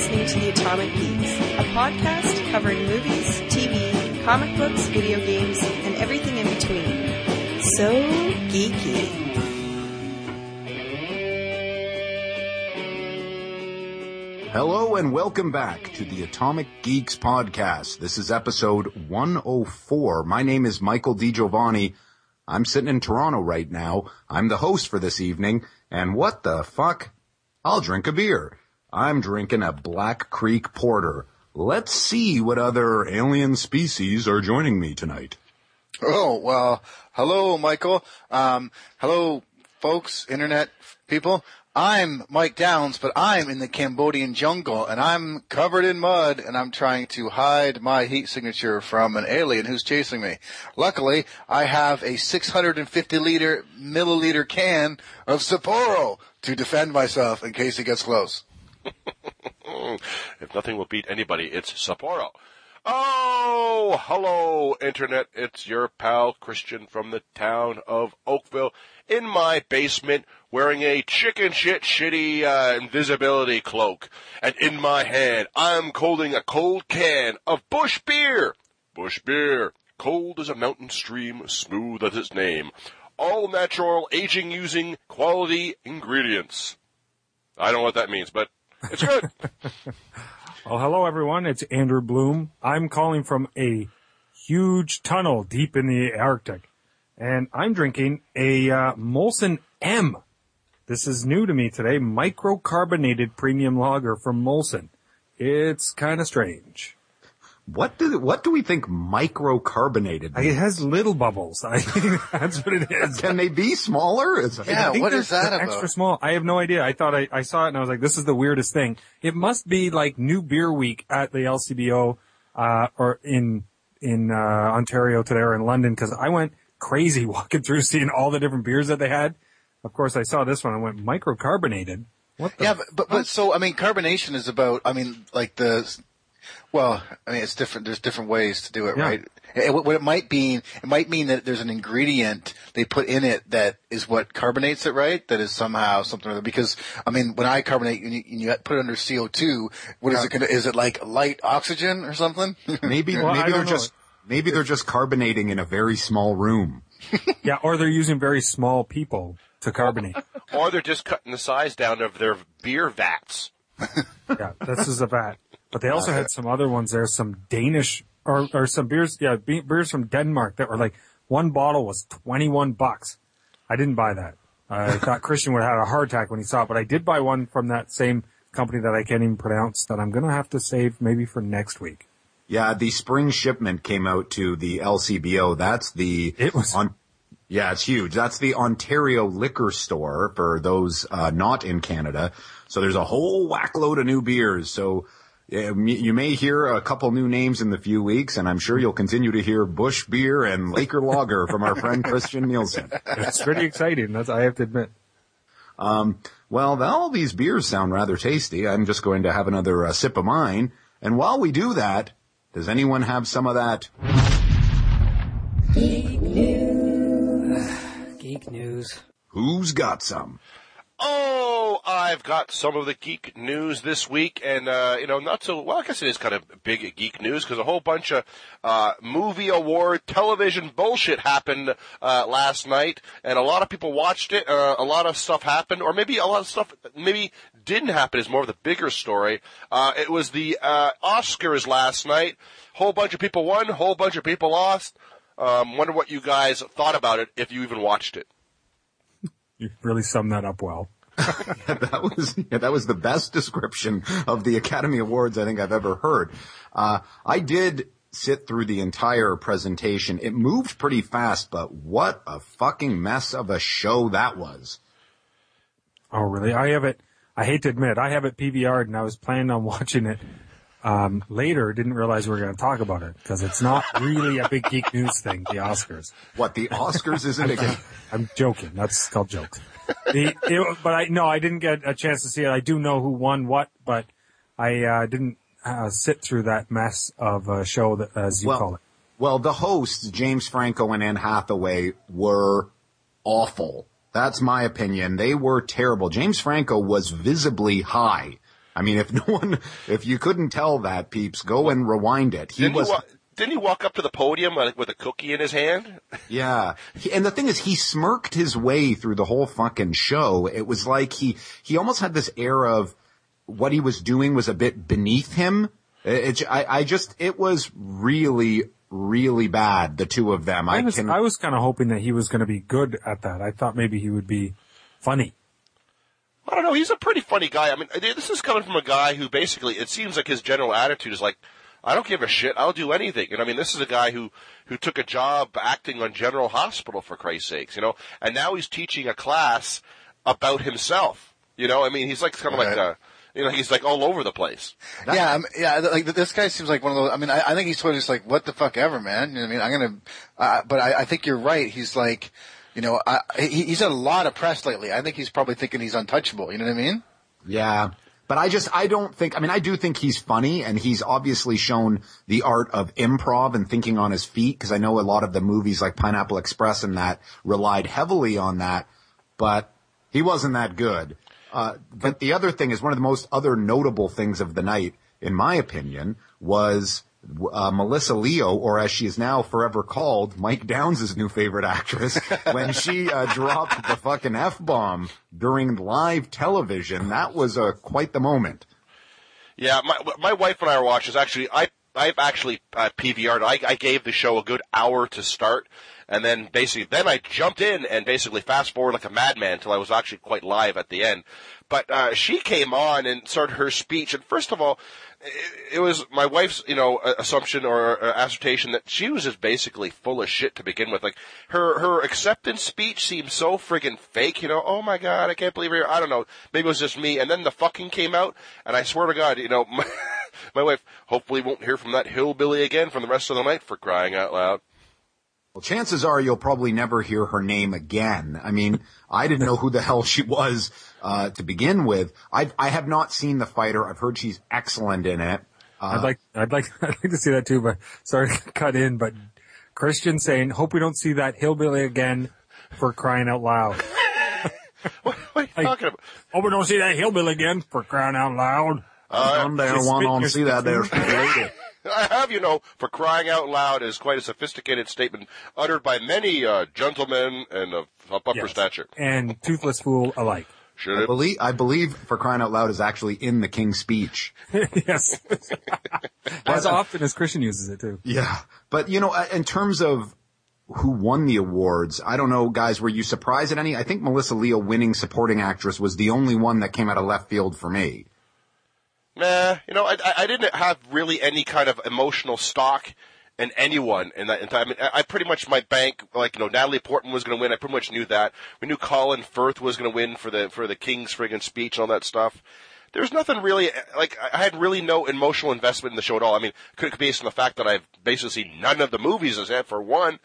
listening to The Atomic Geeks, a podcast covering movies, TV, comic books, video games, and everything in between. So geeky. Hello and welcome back to the Atomic Geeks podcast. This is episode 104. My name is Michael DiGiovanni. I'm sitting in Toronto right now. I'm the host for this evening. And what the fuck? I'll drink a beer. I'm drinking a Black Creek Porter. Let's see what other alien species are joining me tonight. Oh, well, hello, Michael. Um, hello, folks, internet people. I'm Mike Downs, but I'm in the Cambodian jungle and I'm covered in mud and I'm trying to hide my heat signature from an alien who's chasing me. Luckily, I have a 650 liter milliliter can of Sapporo to defend myself in case he gets close. if nothing will beat anybody, it's Sapporo. Oh, hello, Internet. It's your pal Christian from the town of Oakville in my basement wearing a chicken shit shitty uh, invisibility cloak. And in my hand, I'm holding a cold can of Busch beer. Busch beer. Cold as a mountain stream, smooth as its name. All natural, aging using quality ingredients. I don't know what that means, but it's good. Oh, hello everyone. It's Andrew Bloom. I'm calling from a huge tunnel deep in the Arctic and I'm drinking a uh, Molson M. This is new to me today. Microcarbonated premium lager from Molson. It's kind of strange. What do what do we think microcarbonated? It has little bubbles. I think that's what it is. Can they be smaller? Is, Yeah, what is that about? Extra small. I have no idea. I thought I, I saw it and I was like, this is the weirdest thing. It must be like New Beer Week at the LCBO, uh, or in, in, uh, Ontario today or in London because I went crazy walking through seeing all the different beers that they had. Of course, I saw this one. I went microcarbonated. What the? Yeah, but, but, but so, I mean, carbonation is about, I mean, like the, well, I mean, it's different, there's different ways to do it, Yeah. right? It, what it might mean, it might mean that there's an ingredient they put in it that is what carbonates it, right? That is somehow something or other. Because, I mean, when I carbonate and you, and you put it under CO2, what is it gonna, is it like light oxygen or something? maybe Well, maybe they're know. just maybe they're just carbonating in a very small room. Yeah, or they're using very small people to carbonate. or they're just cutting the size down of their beer vats. Yeah, this is a vat. But they also had some other ones there, some Danish or, or some beers, yeah, be- beers from Denmark that were like one bottle was 21 bucks. I didn't buy that. I thought Christian would have had a heart attack when he saw it, but I did buy one from that same company that I can't even pronounce that I'm going to have to save maybe for next week. Yeah, the spring shipment came out to the LCBO. That's the It was- on. Yeah, it's huge. That's the Ontario liquor store for those uh, not in Canada. So there's a whole whackload of new beers. So you may hear a couple new names in the few weeks, and I'm sure you'll continue to hear Busch Beer and Laker Lager from our friend Christian Nielsen. It's pretty exciting. That's, I have to admit. Um, well, all these beers sound rather tasty. I'm just going to have another uh, sip of mine. And while we do that, does anyone have some of that? Geek news. Geek news. Who's got some? Oh, I've got some of the geek news this week, and uh, you know, not so well. I guess it is kind of big geek news because a whole bunch of uh, movie award television bullshit happened uh, last night, and a lot of people watched it. Uh, a lot of stuff happened, or maybe a lot of stuff maybe didn't happen. Is more of the bigger story. Uh, it was the uh, Oscars last night. Whole bunch of people won. Whole bunch of people lost. Um, wonder what you guys thought about it if you even watched it. You really summed that up well. that was yeah, that was the best description of the Academy Awards I think I've ever heard. Uh, I did sit through the entire presentation. It moved pretty fast, but what a fucking mess of a show that was. Oh, really? I have it. I hate to admit, I have it PVR'd and I was planning on watching it um, later. Didn't realize we were going to talk about it because it's not really a big geek news thing. The Oscars. What the Oscars isn't a I'm joking. That's called jokes. The, it, but I no, I didn't get a chance to see it. I do know who won what, but I uh, didn't uh, sit through that mess of a show that, as you Well- call it. Well, the hosts, James Franco and Anne Hathaway, were awful. That's my opinion. They were terrible. James Franco was visibly high. I I mean, if no one, if you couldn't tell that, peeps, go and rewind it. He Didn't was, he, wa- didn't he walk up to the podium like, with a cookie in his hand? yeah. He- and the thing is, he smirked his way through the whole fucking show. It was like he, he almost had this air of what he was doing was a bit beneath him. It, it- I, I just, it was really, really bad, the two of them. I, I was, can, I was kind of hoping that he was going to be good at that. I thought maybe he would be funny. I don't know. He's a pretty funny guy. I mean, this is coming from a guy who basically, it seems like his general attitude is like, I don't give a shit. I'll do anything. And I mean, this is a guy who, who took a job acting on General Hospital for Christ's sakes, you know, and now he's teaching a class about himself. You know, I mean, he's like kind of like, Right. uh, you know, he's like all over the place. yeah, I'm, yeah. Like this guy seems like one of those. I mean, I, I think he's totally just like, what the fuck ever, man. You know what I mean, I'm gonna. Uh, but I, I think you're right. He's like, you know, I, he, he's had a lot of press lately. I think he's probably thinking he's untouchable. You know what I mean? Yeah. But I just, I don't think, I mean, I do think he's funny and he's obviously shown the art of improv and thinking on his feet because I know a lot of the movies like Pineapple Express and that relied heavily on that, but he wasn't that good. Uh, but the other thing is one of the most other notable things of the night, in my opinion, was uh, Melissa Leo, or as she is now forever called, Mike Downs' new favorite actress, when she uh, dropped the fucking f bomb during live television. That was uh, quite the moment. Yeah, my my wife and I are watching. Actually, I I've actually uh, PVR'd. I, I gave the show a good hour to start, and then basically then I jumped in and basically fast forward like a madman until I was actually quite live at the end. But uh, she came on and started her speech, and first of all, it, was my wife's you know assumption or assertion that she was just basically full of shit to begin with. Like her her acceptance speech seemed so friggin' fake. You know, oh my god, I can't believe you're. I don't know. Maybe it was just me. And then the fucking came out, and I swear to God, you know. My, my wife hopefully won't hear from that hillbilly again from the rest of the night for crying out loud. Well, chances are you'll probably never hear her name again. I mean, I didn't know who the hell she was uh, to begin with. I I have not seen the fighter. I've heard she's excellent in it. Uh, I'd like, I'd like, I'd like to see that too, but sorry to cut in, but Christian saying, hope we don't see that hillbilly again for crying out loud. What, what are you Like- talking about? Hope we don't see that hillbilly again for crying out loud. Come there, you one spit on see that there. Spittoon? lady. I have, you know, for crying out loud is quite a sophisticated statement uttered by many uh, gentlemen and of upper Yes. stature. And toothless fool alike. Should I it? believe, I believe for crying out loud is actually in the King's speech. yes. as often as Christian uses it too. Yeah. But, you know, uh, in terms of who won the awards, I don't know, guys, were you surprised at any? I think Melissa Leo winning supporting actress was the only one that came out of left field for me. Nah, you know, I, I- didn't have really any kind of emotional stock in anyone in that in time. I, mean, I pretty much my bank, like you know, Natalie Portman was going to win. I pretty much knew that. We knew Colin Firth was going to win for the for the King's friggin' speech and all that stuff. There's nothing really like I had really no emotional investment in the show at all. I mean, could be based on the fact that I've basically seen none of the movies as yet for one,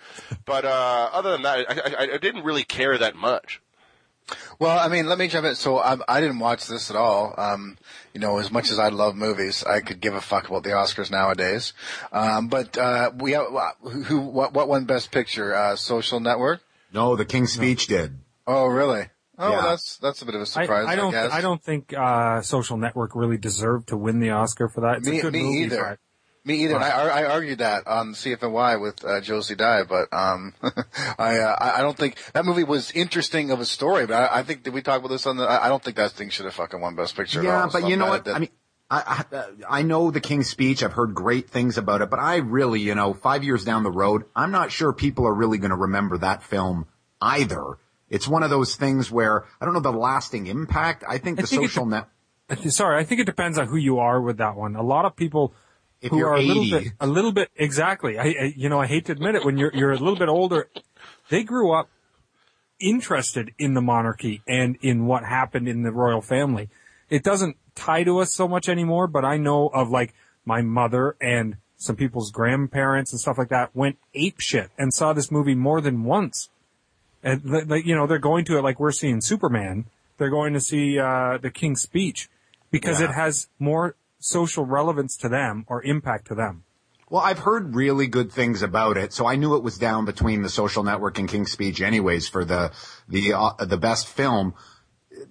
but uh, other than that, I, I, I didn't really care that much. Well, I mean, let me jump in. So I, I didn't watch this at all. Um, you know, as much as I love movies, I could give a fuck about the Oscars nowadays. Um, but uh, we have who, who what, what won Best Picture? Uh, Social Network. No, the King's speech did. Oh, really? Oh, Yeah. that's that's a bit of a surprise. I, I don't, guess. I don't think, uh, Social Network really deserved to win the Oscar for that. It's Me, a good me movie, either. Me either. And I, I argued that on CFNY with uh, Josie Dye, but um, I uh, I I don't think that movie was interesting of a story. But I, I think did we talk about this on the? I I don't think that thing should have fucking won Best Picture. at Yeah, all. but So you know what? it did. I mean, I, I, I know the King's speech. I've heard great things about it, but I really, you know, five years down the road, I'm not sure people are really going to remember that film either. It's one of those things where I don't know the lasting impact. I think I the think it social net. Sorry, I think it depends on who you are with that one. A lot of people If who are a little bit, a little bit, exactly. I, I, you know, I hate to admit it, when you're, you're a little bit older, they grew up interested in the monarchy and in what happened in the royal family. It doesn't tie to us so much anymore, but I know of like my mother and some people's grandparents and stuff like that went ape shit and saw this movie more than once. And you know, they're going to it like we're seeing Superman. They're going to see, uh, the King's speech because Yeah. it has more social relevance to them or impact to them. Well, I've heard really good things about it, so I knew it was down between The Social Network and King's Speech, anyways, for the the uh, the best film.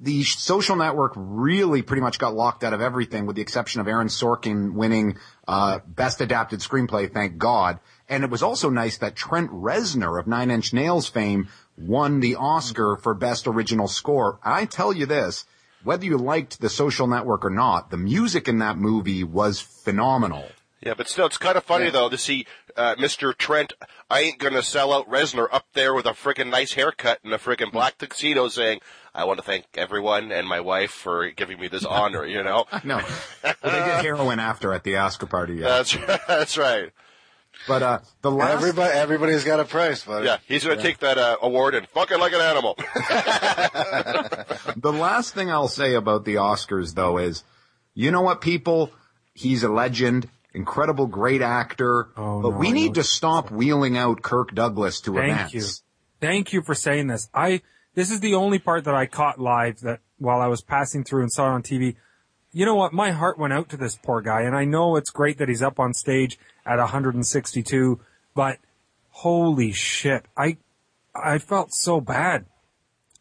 the social network really pretty much got locked out of everything with the exception of Aaron Sorkin winning, uh, best adapted screenplay, thank God. And it was also nice that Trent Reznor of Nine Inch Nails fame won the Oscar for best original score. I tell you this, whether you liked the social network or not, the music in that movie was phenomenal. Yeah, but still, it's kind of funny though to see uh, Mr. Trent. I ain't gonna sell out Reznor up there with a friggin' nice haircut and a friggin' black tuxedo, saying, "I want to thank everyone and my wife for giving me this honor." You know, No. Well, they did heroin after at the Oscar party, yeah. that's that's right. But, uh, the last, Everybody, everybody's got a price, buddy. Yeah, he's gonna take that uh, award and fuck it like an animal. the last thing I'll say about the Oscars though is, you know what people? He's a legend, incredible, great actor, Oh, but no, we I need know to stop wheeling out Kirk Douglas to Thank events. you. Thank you for saying this. I, this is the only part that I caught live that while I was passing through and saw it on TV. You know what? My heart went out to this poor guy and I know it's great that he's up on stage at 162, but holy shit. I, I felt so bad.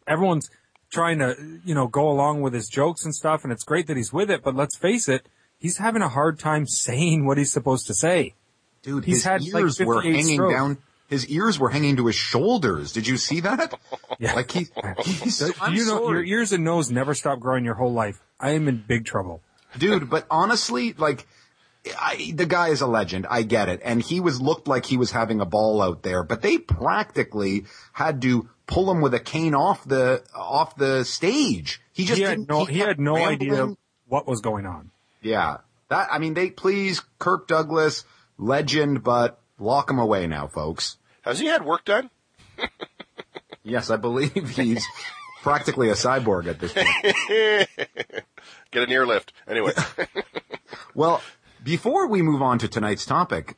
Everyone's trying to, you know, go along with his jokes and stuff and it's great that he's with it, but let's face it, he's having a hard time saying what he's supposed to say. Dude, He's his had, like, ears were hanging strokes. down. His ears were hanging to his shoulders. Did you see that? Yeah. Like he, he's, I'm you know sorry. your ears and nose never stop growing your whole life. I am in big trouble. dude. But honestly, like, I, the guy is a legend. I get it, and he was looked like he was having a ball out there. But they practically had to pull him with a cane off the off the stage. He just He had didn't- no he kept had no idea what was going on. Yeah, that I mean, they please Kirk Douglas, legend, but lock him away now, folks. Has he had work done? Yes, I believe he's practically a cyborg at this point. Get an ear lift. Anyway, Well, before we move on to tonight's topic,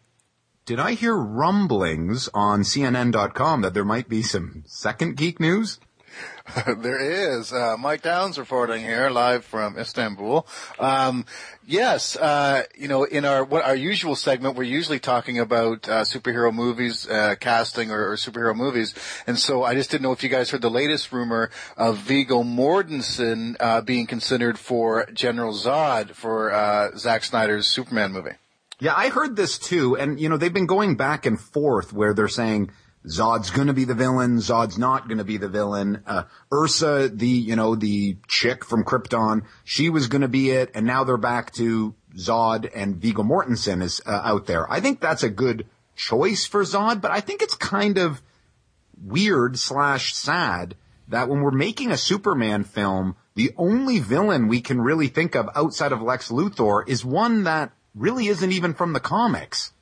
did I hear rumblings on CNN.com that there might be some second geek news? there is. Uh, Mike Downs reporting here live from Istanbul. Um, yes, uh, you know, in our what our usual segment, we're usually talking about uh, superhero movies, uh, casting or, or superhero movies, and so I just didn't know if you guys heard the latest rumor of Viggo Mortensen uh, being considered for General Zod for uh, Zack Snyder's Superman movie. Yeah, I heard this too, and you know, they've been going back and forth where they're saying Zod's gonna be the villain, Zod's not gonna be the villain. Uh, Ursa, the, you know, the chick from Krypton, she was gonna be it, and now they're back to Zod and Viggo Mortensen is uh, out there. I think that's a good choice for Zod, but I think it's kind of weird slash sad that when we're making a Superman film, the only villain we can really think of outside of Lex Luthor is one that really isn't even from the comics.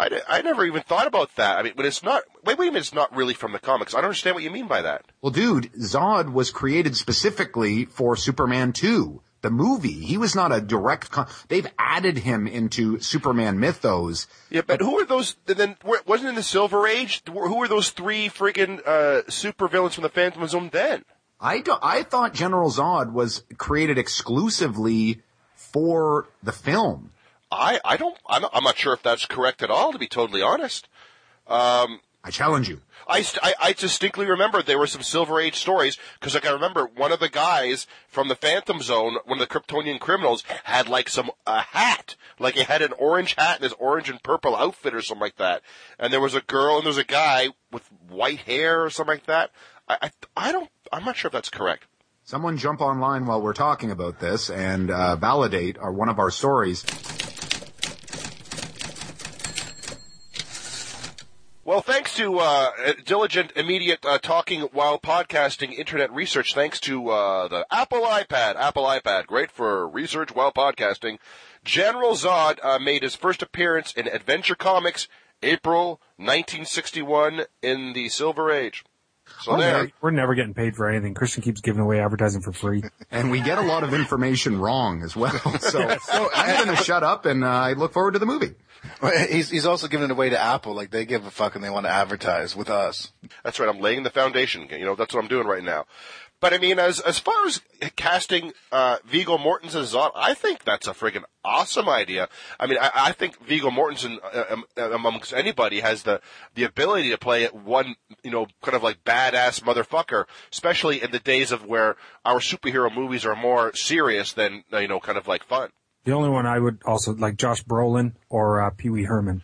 I, I never even thought about that. I mean, when it's not, wait, wait a minute, it's not really from the comics. I don't understand what you mean by that. Well, dude, Zod was created specifically for Superman 2, the movie. He was not a direct, con- they've added him into Superman mythos. Yeah, but who are those? Then wasn't in the Silver Age? Who were those three freaking uh, super villains from the Phantom Zone then? I don't, I thought General Zod was created exclusively for the film. I I don't I'm not, I'm not sure if that's correct at all. To be totally honest, I challenge you. I, st- I I distinctly remember there were some Silver Age stories because like I remember one of the guys from the Phantom Zone, one of the Kryptonian criminals, had like some a hat, like he had an orange hat and his orange and purple outfit or something like that. And there was a girl and there was a guy with white hair or something like that. I I, I don't I'm not sure if that's correct. Someone jump online while we're talking about this and uh, validate our, one of our stories. Well, thanks to uh, diligent, immediate uh, talking while podcasting internet research, thanks to uh, the Apple iPad, Apple iPad, great for research while podcasting. General Zod uh, made his first appearance in Adventure Comics, April 1961, in the Silver Age. So there. We're, we're never getting paid for anything. Christian keeps giving away advertising for free. And we get a lot of information wrong as well. So, so I'm going to shut up and uh, I look forward to the movie. He's he's also giving it away to Apple, like they give a fuck and they want to advertise with us. That's right. I'm laying the foundation. You know, that's what I'm doing right now. But I mean, as as far as casting uh, Viggo Mortensen as Zod, I think that's a friggin' awesome idea. I mean, I, I think Viggo Mortensen, uh, um, uh, amongst anybody, has the the ability to play one, you know, kind of like badass motherfucker, especially in the days of where our superhero movies are more serious than you know, kind of like fun. The only one I would also like Josh Brolin or uh, Pee Wee Herman.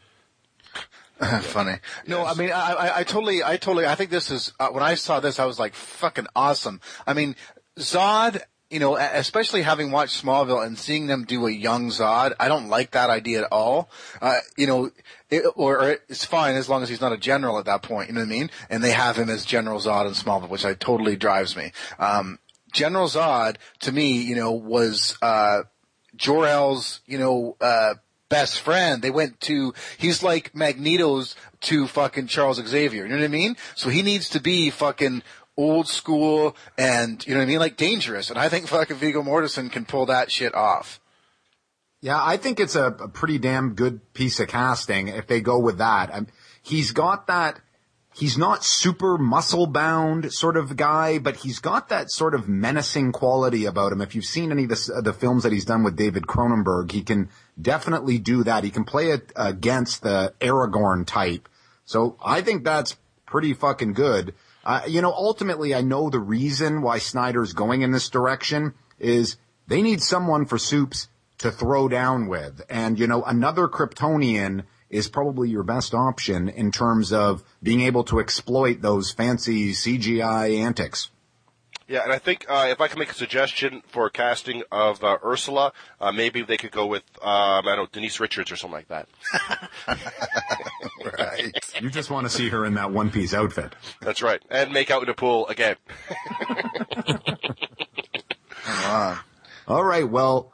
Funny. No, I mean, I, I, I totally, I totally, I think this is, uh, when I saw this, I was like, fucking awesome. I mean, Zod, you know, especially having watched Smallville and seeing them do a young Zod, I don't like that idea at all. Uh, you know, it, or, or it's fine as long as he's not a general at that point, you know what I mean? And they have him as General Zod in Smallville, which I totally drives me. Um, General Zod, to me, you know, was, uh, Jor-El's, you know, uh, best friend. They went to, he's like Magneto's to fucking Charles Xavier. You know what I mean? So he needs to be fucking old school and, you know what I mean? Like dangerous. And I think fucking Viggo Mortensen can pull that shit off. Yeah, I think it's a, a pretty damn good piece of casting if they go with that. Um, he's got that, he's not super muscle bound sort of guy, but he's got that sort of menacing quality about him. If you've seen any of the, the films that he's done with David Cronenberg, he can definitely do that. He can play it against the Aragorn type. So I think that's pretty fucking good. Uh, you know, ultimately I know the reason why Snyder's going in this direction is they need someone for Soups to throw down with. And, you know, another Kryptonian is probably your best option in terms of being able to exploit those fancy CGI antics. Yeah, and I think uh, if I can make a suggestion for casting of uh, Ursula, uh, maybe they could go with um, I don't know Denise Richards or something like that. Right. You just want to see her in that one piece outfit. That's right, and make out in the pool again. All right. Well,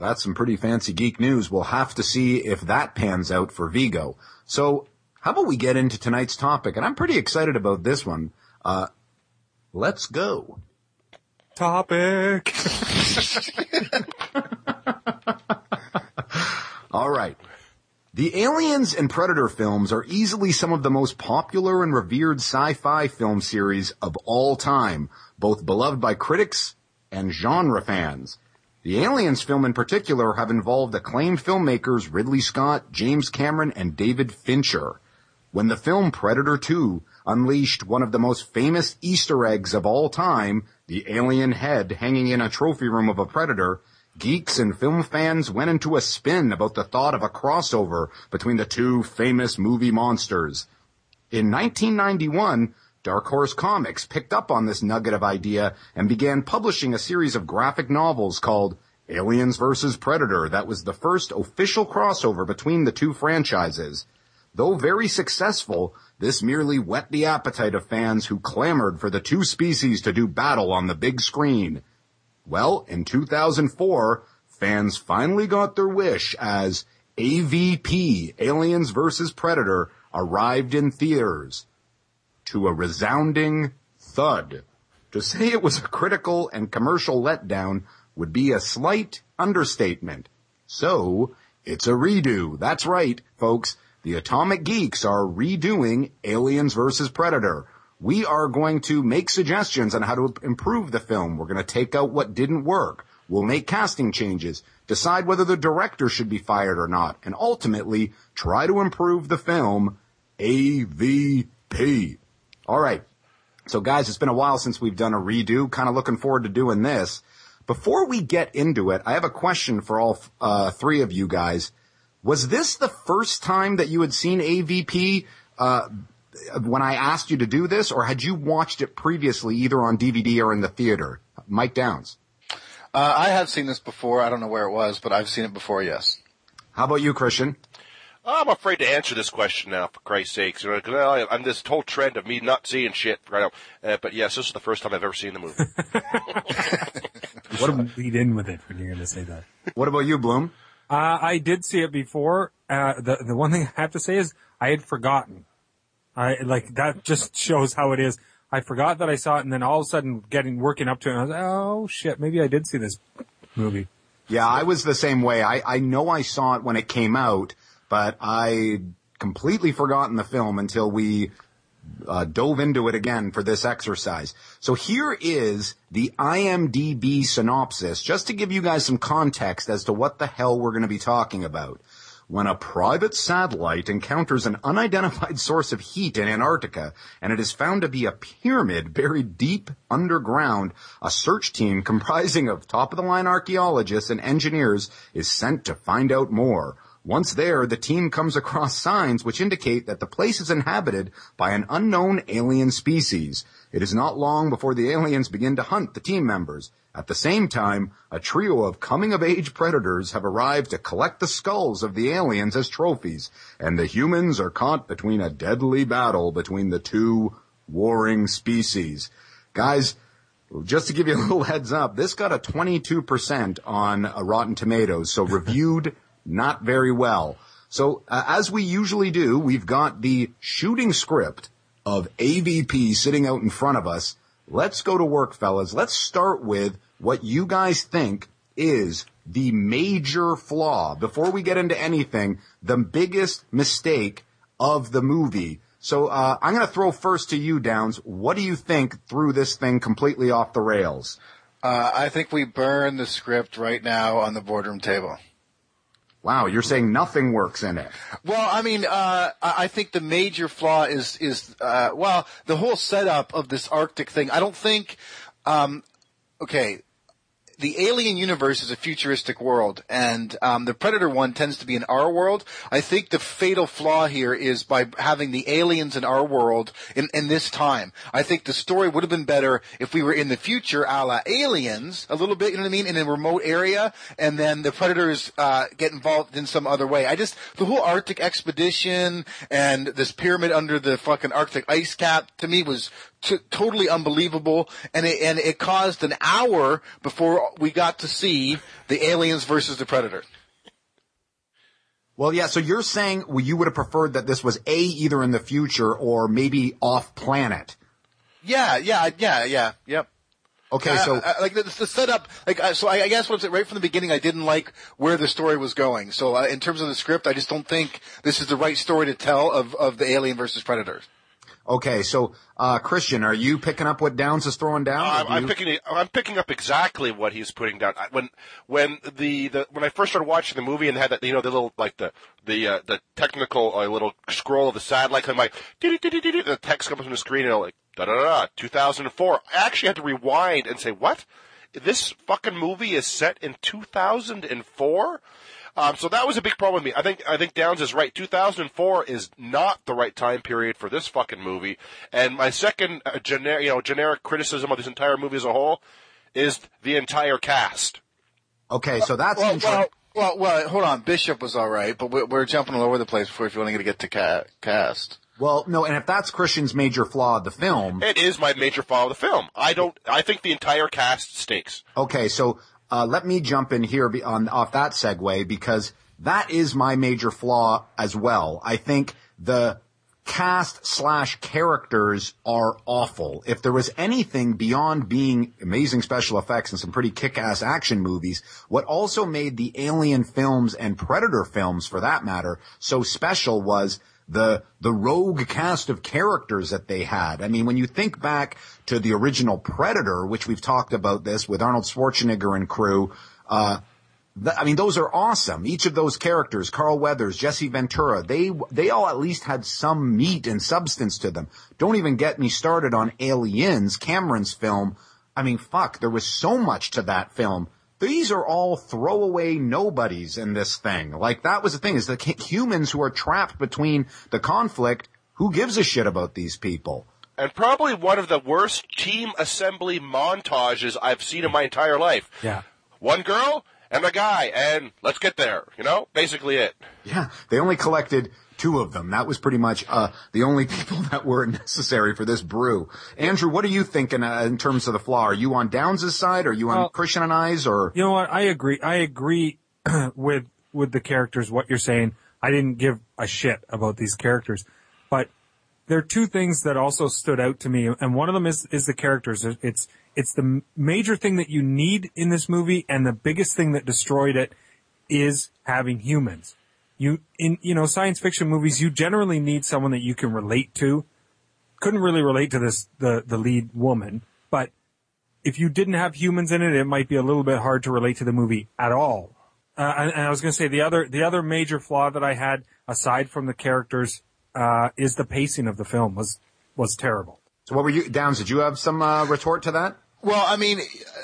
that's some pretty fancy geek news. We'll have to see if that pans out for Viggo. So how about we get into tonight's topic? And I'm pretty excited about this one. Uh, let's go. Topic. All right. The Aliens and Predator films are easily some of the most popular and revered sci-fi film series of all time, both beloved by critics and genre fans. The Aliens film in particular have involved acclaimed filmmakers Ridley Scott, James Cameron, and David Fincher. When the film Predator 2 unleashed one of the most famous Easter eggs of all time, the alien head hanging in a trophy room of a predator, geeks and film fans went into a spin about the thought of a crossover between the two famous movie monsters. In 1991, Dark Horse Comics picked up on this nugget of idea and began publishing a series of graphic novels called Aliens vs. Predator that was the first official crossover between the two franchises. Though very successful, this merely whet the appetite of fans who clamored for the two species to do battle on the big screen. Well, in 2004, fans finally got their wish as AVP, Aliens vs. Predator, arrived in theaters. To a resounding thud. To say it was a critical and commercial letdown would be a slight understatement. So, it's a redo. That's right, folks. The Atomic Geeks are redoing Aliens vs. Predator. We are going to make suggestions on how to improve the film. We're going to take out what didn't work. We'll make casting changes, decide whether the director should be fired or not, and ultimately try to improve the film AVP. All right. So guys, it's been a while since we've done a redo. Kind of looking forward to doing this. Before we get into it, I have a question for all uh, three of you guys. Was this the first time that you had seen AVP uh, when I asked you to do this, or had you watched it previously, either on DVD or in the theater? Mike Downs. Uh, I have seen this before. I don't know where it was, but I've seen it before, yes. How about you, Christian? I'm afraid to answer this question now, for Christ's sakes. You know, 'cause I- I'm this whole trend of me not seeing shit right now. Uh, but yes, this is the first time I've ever seen the movie. What do lead in with it when you're going to say that? What about you, Bloom? Uh, I did see it before. Uh, the the one thing I have to say is I had forgotten. I like that just shows how it is. I forgot that I saw it, and then all of a sudden, getting working up to it, I was like, oh shit, maybe I did see this movie. Yeah, I was the same way. I, I know I saw it when it came out, but I completely forgotten the film until we uh, dove into it again for this exercise. So here is the IMDb synopsis, just to give you guys some context as to what the hell we're going to be talking about. When a private satellite encounters an unidentified source of heat in Antarctica and it is found to be a pyramid buried deep underground, a search team comprising of top of the line archaeologists and engineers is sent to find out more. Once there, the team comes across signs which indicate that the place is inhabited by an unknown alien species. It is not long before the aliens begin to hunt the team members. At the same time, a trio of coming-of-age predators have arrived to collect the skulls of the aliens as trophies, and the humans are caught between a deadly battle between the two warring species. Guys, just to give you a little heads up, this got a 22% on Rotten Tomatoes, so reviewed not very well. So uh, as we usually do, we've got the shooting script of AVP sitting out in front of us. Let's go to work, fellas. Let's start with what you guys think is the major flaw. Before we get into anything, the biggest mistake of the movie. So uh, I'm going to throw first to you, Downs. What do you think threw this thing completely off the rails? Uh, I think we burn the script right now on the boardroom table. Wow, you're saying nothing works in it. Well, I mean, uh, I think the major flaw is is uh, well, the whole setup of this Arctic thing. I don't think. Um, okay, the alien universe is a futuristic world, and um, the Predator one tends to be in our world. I think the fatal flaw here is by having the aliens in our world in, in this time. I think the story would have been better if we were in the future, a la Aliens, a little bit. You know what I mean? In a remote area, and then the Predators uh, get involved in some other way. I just the whole Arctic expedition and this pyramid under the fucking Arctic ice cap to me was t- totally unbelievable, and it, and it caused an hour before we got to see the aliens versus the predator. Well, yeah. So you're saying well, you would have preferred that this was a either in the future or maybe off planet. Yeah, yeah, yeah, yeah, yep. Okay, so uh, uh, like the, the setup, like uh, so, I, I guess what's it right from the beginning, I didn't like where the story was going. So uh, in terms of the script, I just don't think this is the right story to tell of of the alien versus predator. Okay, so uh, Christian, are you picking up what Downs is throwing down? I'm, I'm You- picking. I'm picking up exactly what he's putting down. I- When when the, the when I first started watching the movie and had that you know the little like the the uh, the technical uh, little scroll of the satellite and like the text comes on the screen and I'm like da da da 2004. I actually had to rewind and say what this fucking movie is set in 2004. Um, so that was a big problem with me. I think I think Downs is right. 2004 is not the right time period for this fucking movie. And my second uh, generic, you know, generic criticism of this entire movie as a whole is the entire cast. okay, so that's Well, intro- well, well, well, hold on. Bishop was all right, but we're, we're jumping all over the place before if you want to get to ca- cast. well, no, and if that's Christian's major flaw of the film, It is my major flaw of the film. I don't. I think the entire cast stinks. okay, so uh, let me jump in here on off that segue because that is my major flaw as well. I think the cast slash characters are awful. If there was anything beyond being amazing special effects and some pretty kick-ass action movies, what also made the Alien films and Predator films, for that matter, so special was the the rogue cast of characters that they had. I mean, when you think back to the original Predator, which we've talked about this with Arnold Schwarzenegger and crew, uh, th- I mean, those are awesome. Each of those characters, Carl Weathers, Jesse Ventura, they they all at least had some meat and substance to them. Don't even get me started on Aliens, Cameron's film. I mean, fuck, there was so much to that film. These are all throwaway nobodies in this thing. Like that was the thing is the humans who are trapped between the conflict. Who gives a shit about these people? And probably one of the worst team assembly montages I've seen in my entire life. Yeah. One girl and a guy, and let's get there. You know, basically it. Yeah, they only collected two of them. That was pretty much uh, the only people that were necessary for this brew. Andrew, what are you thinking uh, in terms of the flaw? Are you on Downs' side? Are you on Well- Christian and I's? Or You know what? I agree. I agree with with the characters. What you're saying. I didn't give a shit about these characters, but there are two things that also stood out to me, and one of them is is the characters. It's it's the major thing that you need in this movie, and the biggest thing that destroyed it is having humans. You in you know science fiction movies, you generally need someone that you can relate to. couldn't really relate to this the the lead woman, but if you didn't have humans in it, it might be a little bit hard to relate to the movie at all. Uh, and, and I was going to say the other the other major flaw that I had aside from the characters uh, is the pacing of the film was was terrible. So what were you, Downs, did you have some, uh, retort to that? Well, I mean,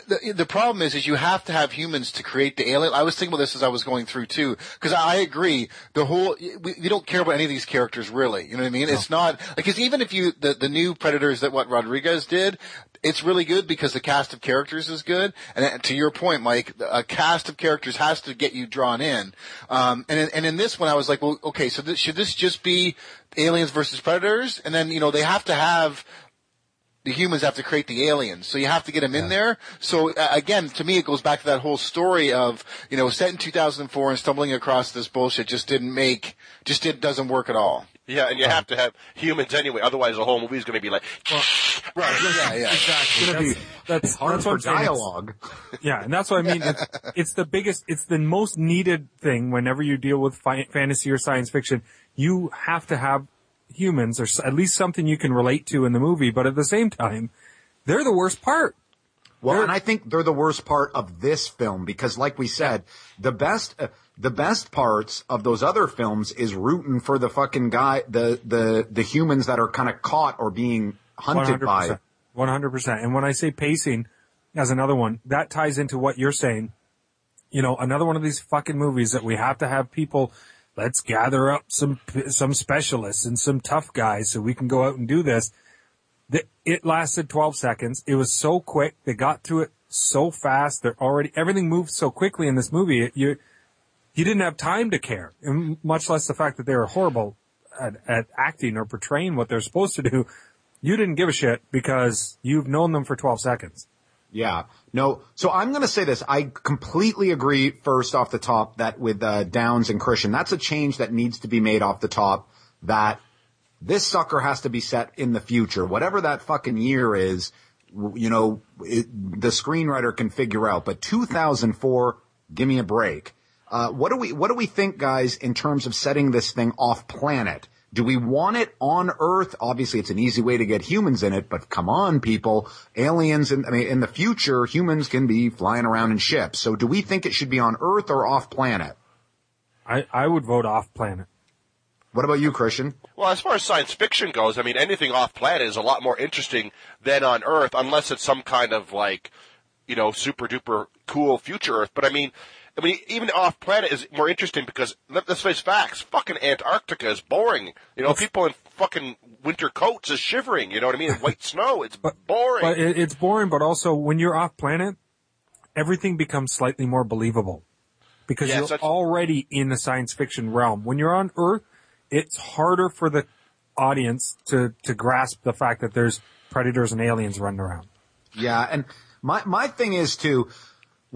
the, the problem is, is you have to have humans to create the alien. I was thinking about this as I was going through too, because I agree. The whole we, we don't care about any of these characters really. You know what I mean? No. It's not because even if you the the new Predators that what Rodriguez did, it's really good because the cast of characters is good. And to your point, Mike, a cast of characters has to get you drawn in. Um, and in, and in this one, I was like, well, okay, so this, should this just be aliens versus predators? And then you know they have to have the humans have to create the aliens. So you have to get them yeah. in there. So uh, again, to me, it goes back to that whole story of, you know, set in 2004 and stumbling across this bullshit just didn't make, just did, doesn't work at all. Yeah, and you have to have humans anyway. Otherwise, the whole movie is going to be like, well, right? Yeah, yeah, exactly. That's, be, that's hard that's for dialogue. Yeah, and that's what I mean. It's, it's, the biggest, it's the most needed thing whenever you deal with fi- fantasy or science fiction. You have to have humans or at least something you can relate to in the movie, but at the same time, they're the worst part. Well, they're, and I think they're the worst part of this film because like we said, the best, uh, the best parts of those other films is rooting for the fucking guy, the, the, the humans that are kind of caught or being hunted 100%, by. 100%. And when I say pacing as another one, that ties into what you're saying. You know, another one of these fucking movies that we have to have people let's gather up some, some specialists and some tough guys so we can go out and do this. It lasted 12 seconds. It was so quick. They got through it so fast. They're already, everything moved so quickly in this movie. You, you didn't have time to care, much less the fact that they were horrible at, at acting or portraying what they're supposed to do. You didn't give a shit because you've known them for 12 seconds. Yeah. No. So I'm going to say this. I completely agree first off the top that with uh, Downs and Christian, that's a change that needs to be made off the top that this sucker has to be set in the future. Whatever that fucking year is, you know, it, the screenwriter can figure out. But 2004, give me a break. Uh, what do we, what do we think, guys, in terms of setting this thing off planet? Do we want it on Earth? Obviously, it's an easy way to get humans in it, but come on, people. Aliens, in, I mean, in the future, humans can be flying around in ships. So do we think it should be on Earth or off planet? I, I would vote off planet. What about you, Christian? Well, as far as science fiction goes, I mean, anything off planet is a lot more interesting than on Earth, unless it's some kind of like, you know, super duper cool future Earth. But I mean, I mean, even off planet is more interesting because let's face facts. Fucking Antarctica is boring. You know, people in fucking winter coats is shivering. You know what I mean? White snow. It's but, boring. But it's boring. But also, when you're off planet, everything becomes slightly more believable because you're already in the science fiction realm. When you're on Earth, it's harder for the audience to to grasp the fact that there's predators and aliens running around. Yeah, and my my thing is too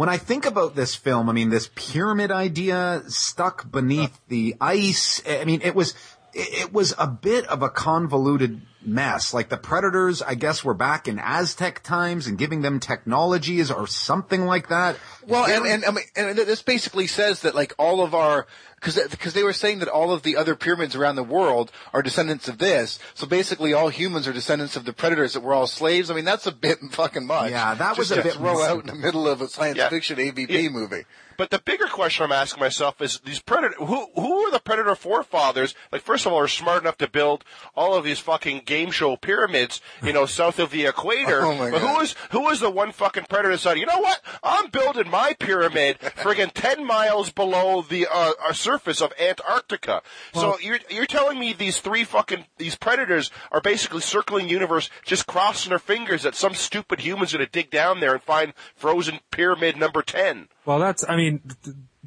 when I think about this film, I mean, this pyramid idea stuck beneath the ice, I mean, it was, it was a bit of a convoluted mess. Like the predators, I guess, were back in Aztec times and giving them technologies or something like that. Well, and, and, I mean, and this basically says that like all of our, because because they were saying that all of the other pyramids around the world are descendants of this. So basically, all humans are descendants of the predators that were all slaves. I mean, that's a bit fucking much. Yeah, that was a bit throw out in the middle of a science yeah. fiction AVP yeah. movie. But the bigger question I'm asking myself is these predator who who are the predator forefathers? Like first of all, are smart enough to build all of these fucking game show pyramids, you know, south of the equator. Oh but God. who is who is the one fucking predator that said, you know what? I'm building my pyramid friggin' ten miles below the uh, uh, surface of Antarctica. Well, so you're you're telling me these three fucking these predators are basically circling the universe, just crossing their fingers that some stupid human's gonna dig down there and find frozen pyramid number ten. Well, that's, I mean,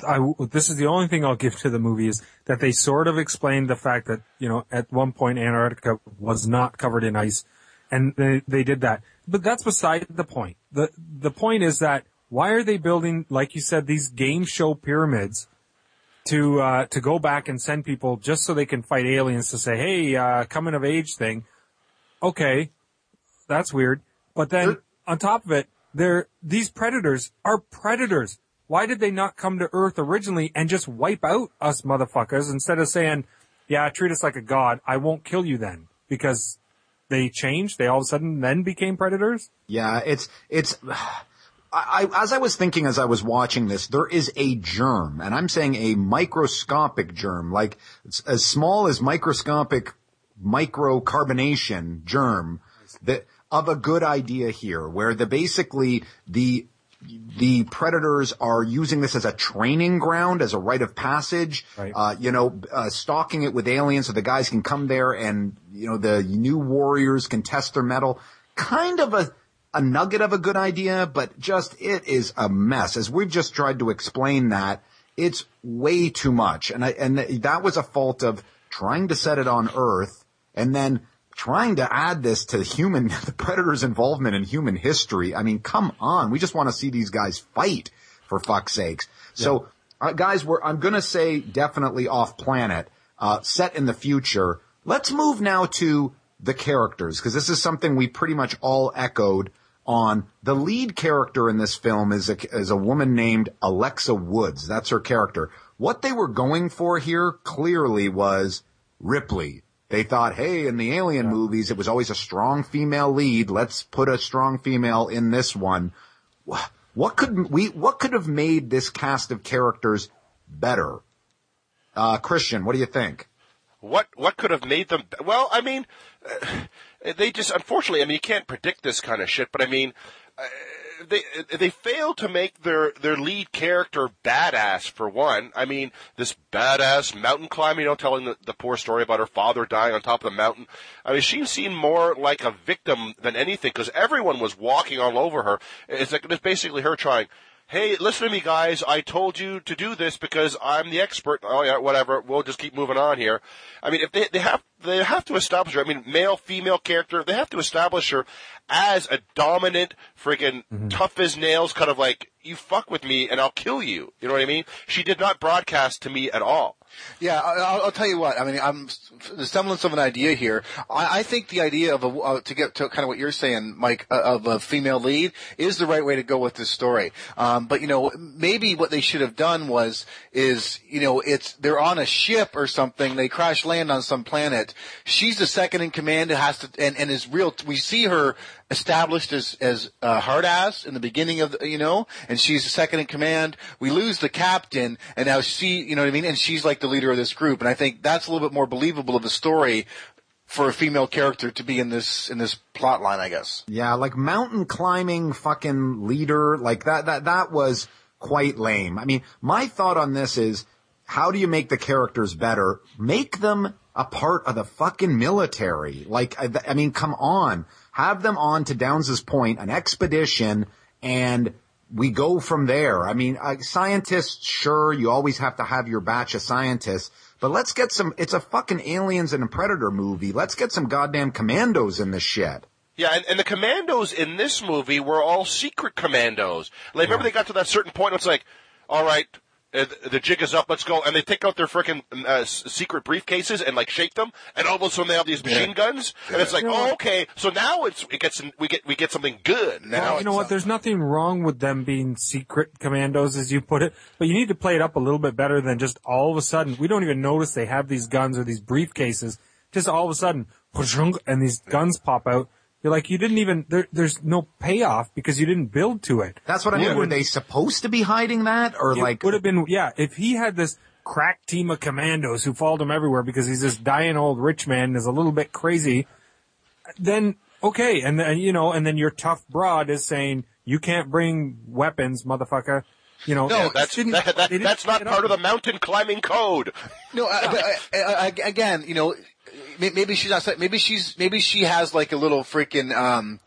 I, this is the only thing I'll give to the movie is that they sort of explained the fact that, you know, at one point Antarctica was not covered in ice and they, they did that. But that's beside the point. The, the point is that why are they building, like you said, these game show pyramids to, uh, to go back and send people just so they can fight aliens to say, hey, uh, coming of age thing. Okay. That's weird. But then on top of it, they're, these predators are predators. Why did they not come to Earth originally and just wipe out us motherfuckers instead of saying, yeah, treat us like a god. I won't kill you then because they changed. They all of a sudden then became predators. Yeah, it's it's. I, as I was thinking as I was watching this, there is a germ, and I'm saying a microscopic germ, like as small as microscopic microcarbonation germ that of a good idea here, where the basically the the predators are using this as a training ground, as a rite of passage. Right. Uh, you know, uh, stalking it with aliens so the guys can come there and, you know, the new warriors can test their mettle. Kind of a, a nugget of a good idea, but just, it is a mess. As we've just tried to explain that, it's way too much. And I, and that was a fault of trying to set it on Earth and then trying to add this to human, the predator's involvement in human history. I mean, come on. We just want to see these guys fight for fuck's sakes. So, uh, guys, we're, I'm going to say definitely off planet, uh, set in the future. Let's move now to the characters because this is something we pretty much all echoed on. The lead character in this film is a, is a woman named Alexa Woods. That's her character. What they were going for here clearly was Ripley. They thought, hey, in the Alien movies, it was always a strong female lead. Let's put a strong female in this one. What could we, what could have made this cast of characters better? Uh, Christian, what do you think? What what could have made them? Well, I mean, uh, they just unfortunately. I mean, you can't predict this kind of shit. But I mean, uh, they they failed to make their their lead character badass for one. I mean, this badass mountain climber, you know, telling the, the poor story about her father dying on top of the mountain. I mean, she seemed more like a victim than anything because everyone was walking all over her. It's like it's basically her trying. Hey, listen to me, guys. I told you to do this because I'm the expert. Oh yeah, whatever. We'll just keep moving on here. I mean, if they they have they have to establish her. I mean, male, female character. They have to establish her as a dominant, friggin' mm-hmm. tough as nails, kind of like you fuck with me and I'll kill you. You know what I mean? She did not broadcast to me at all. Yeah, I'll, I'll tell you what. I mean, I'm the semblance of an idea here. I, I think the idea of a uh, to get to kind of what you're saying, Mike, uh, of a female lead is the right way to go with this story. Um, but you know, maybe what they should have done was is you know, it's they're on a ship or something. They crash land on some planet. She's the second in command has to and, and is real. We see her established as as uh, hard ass in the beginning of the, you know, and she's the second in command. We lose the captain, and now she, you know what I mean, and she's like the leader of this group, and I think that's a little bit more believable of a story for a female character to be in this in this plot line, I guess. Yeah, like mountain climbing fucking leader, like that, that, that was quite lame. I mean, my thought on this is, how do you make the characters better? Make them a part of the fucking military. Like, I, I mean, come on. Have them on to Downs's point, an expedition, and we go from there. I mean, uh, scientists, sure, you always have to have your batch of scientists, but let's get some, it's a fucking aliens and a predator movie. Let's get some goddamn commandos in this shit. Yeah, and, and the commandos in this movie were all secret commandos. Like, remember they got to that certain point where it's like, all right, uh, the jig is up, let's go. And they take out their freaking uh, secret briefcases and like shake them, and all of a sudden they have these machine guns, and it's like, You know oh, okay, so now it's it gets we get we get something good now. Well, you know what? There's nothing wrong with them being secret commandos, as you put it, but you need to play it up a little bit better than just all of a sudden. We don't even notice they have these guns or these briefcases. Just all of a sudden, and these guns pop out. You're like, you didn't even. There, there's no payoff because you didn't build to it. That's what I mean. Were they supposed to be hiding that, or It like? would have been yeah if he had this crack team of commandos who followed him everywhere because he's this dying old rich man and is a little bit crazy then okay and then you know and then your tough broad is saying you can't bring weapons motherfucker you know No, that's didn't- that, that, that's not part up. of the mountain climbing code. No, uh, but, uh, uh, again, you know, may- maybe she's not. Maybe she's. Maybe she has like a little freaking um,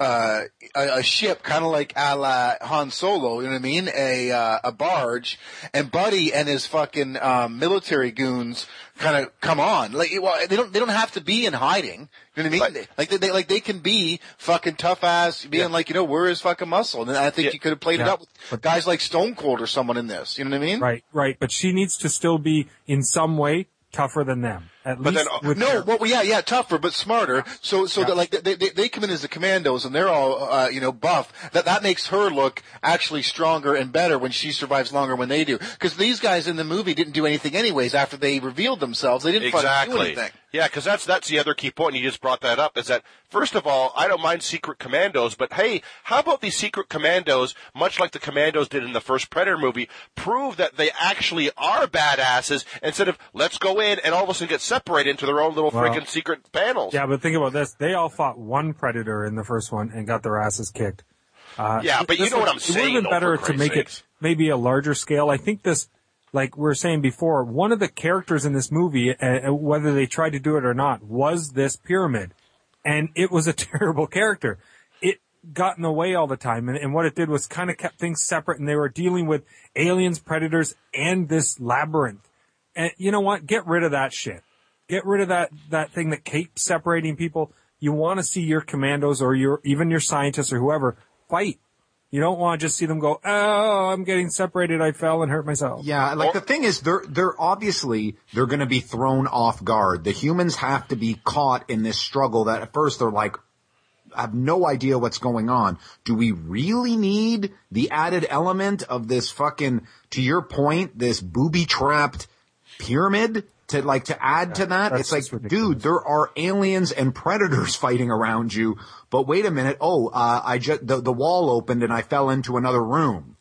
uh, a, a ship, kind of like a la Han Solo. You know what I mean? A uh, a barge, and Buddy and his fucking um, military goons kind of come on. Like, well, they don't. They don't have to be in hiding. You know what I mean? Like they, they like they can be fucking tough ass, being like, you know, where is fucking muscle? And I think Yeah. you could have played it up with guys like Stone Cold or someone in this. You know what I mean? right right but she needs to still be in some way tougher than them At But least then- No, their- well, yeah, yeah, tougher but smarter. So, so Yeah. that like they, they they come in as the commandos and they're all uh, you know buff. That that makes her look actually stronger and better when she survives longer when they do. Because these guys in the movie didn't do anything anyways after they revealed themselves. They didn't fucking do Exactly. anything. Yeah, because that's that's the other key point. And you just brought that up. Is that first of all, I don't mind secret commandos, but hey, how about these secret commandos? Much like the commandos did in the first Predator movie, prove that they actually are badasses instead of let's go in and all of a sudden get separated into their own little Well, freaking secret panels. yeah, but think about this. They all fought one predator in the first one and got their asses kicked. Uh, Yeah, but you know what I'm It saying, would have been better to make Christ's it maybe a larger scale. I think this, like we were saying before, one of the characters in this movie, uh, uh, whether they tried to do it or not, was this pyramid. And it was a terrible character. It got in the way all the time. And, and what it did was kind of kept things separate and they were dealing with aliens, predators, and this labyrinth. And you know what? Get rid of that shit. Get rid of that, that thing that keeps separating people. You want to see your commandos or your, even your scientists or whoever fight. You don't want to just see them go, oh, I'm getting separated. I fell and hurt myself. Yeah, like the thing is, they're they're obviously they're going to be thrown off guard. The humans have to be caught in this struggle. That at first they're like, I have no idea what's going on. Do we really need the added element of this fucking, to your point, this booby trapped pyramid? To like to add to that, it's like, ridiculous. dude, there are aliens and predators fighting around you. But wait a minute, oh, uh, I just the the wall opened and I fell into another room.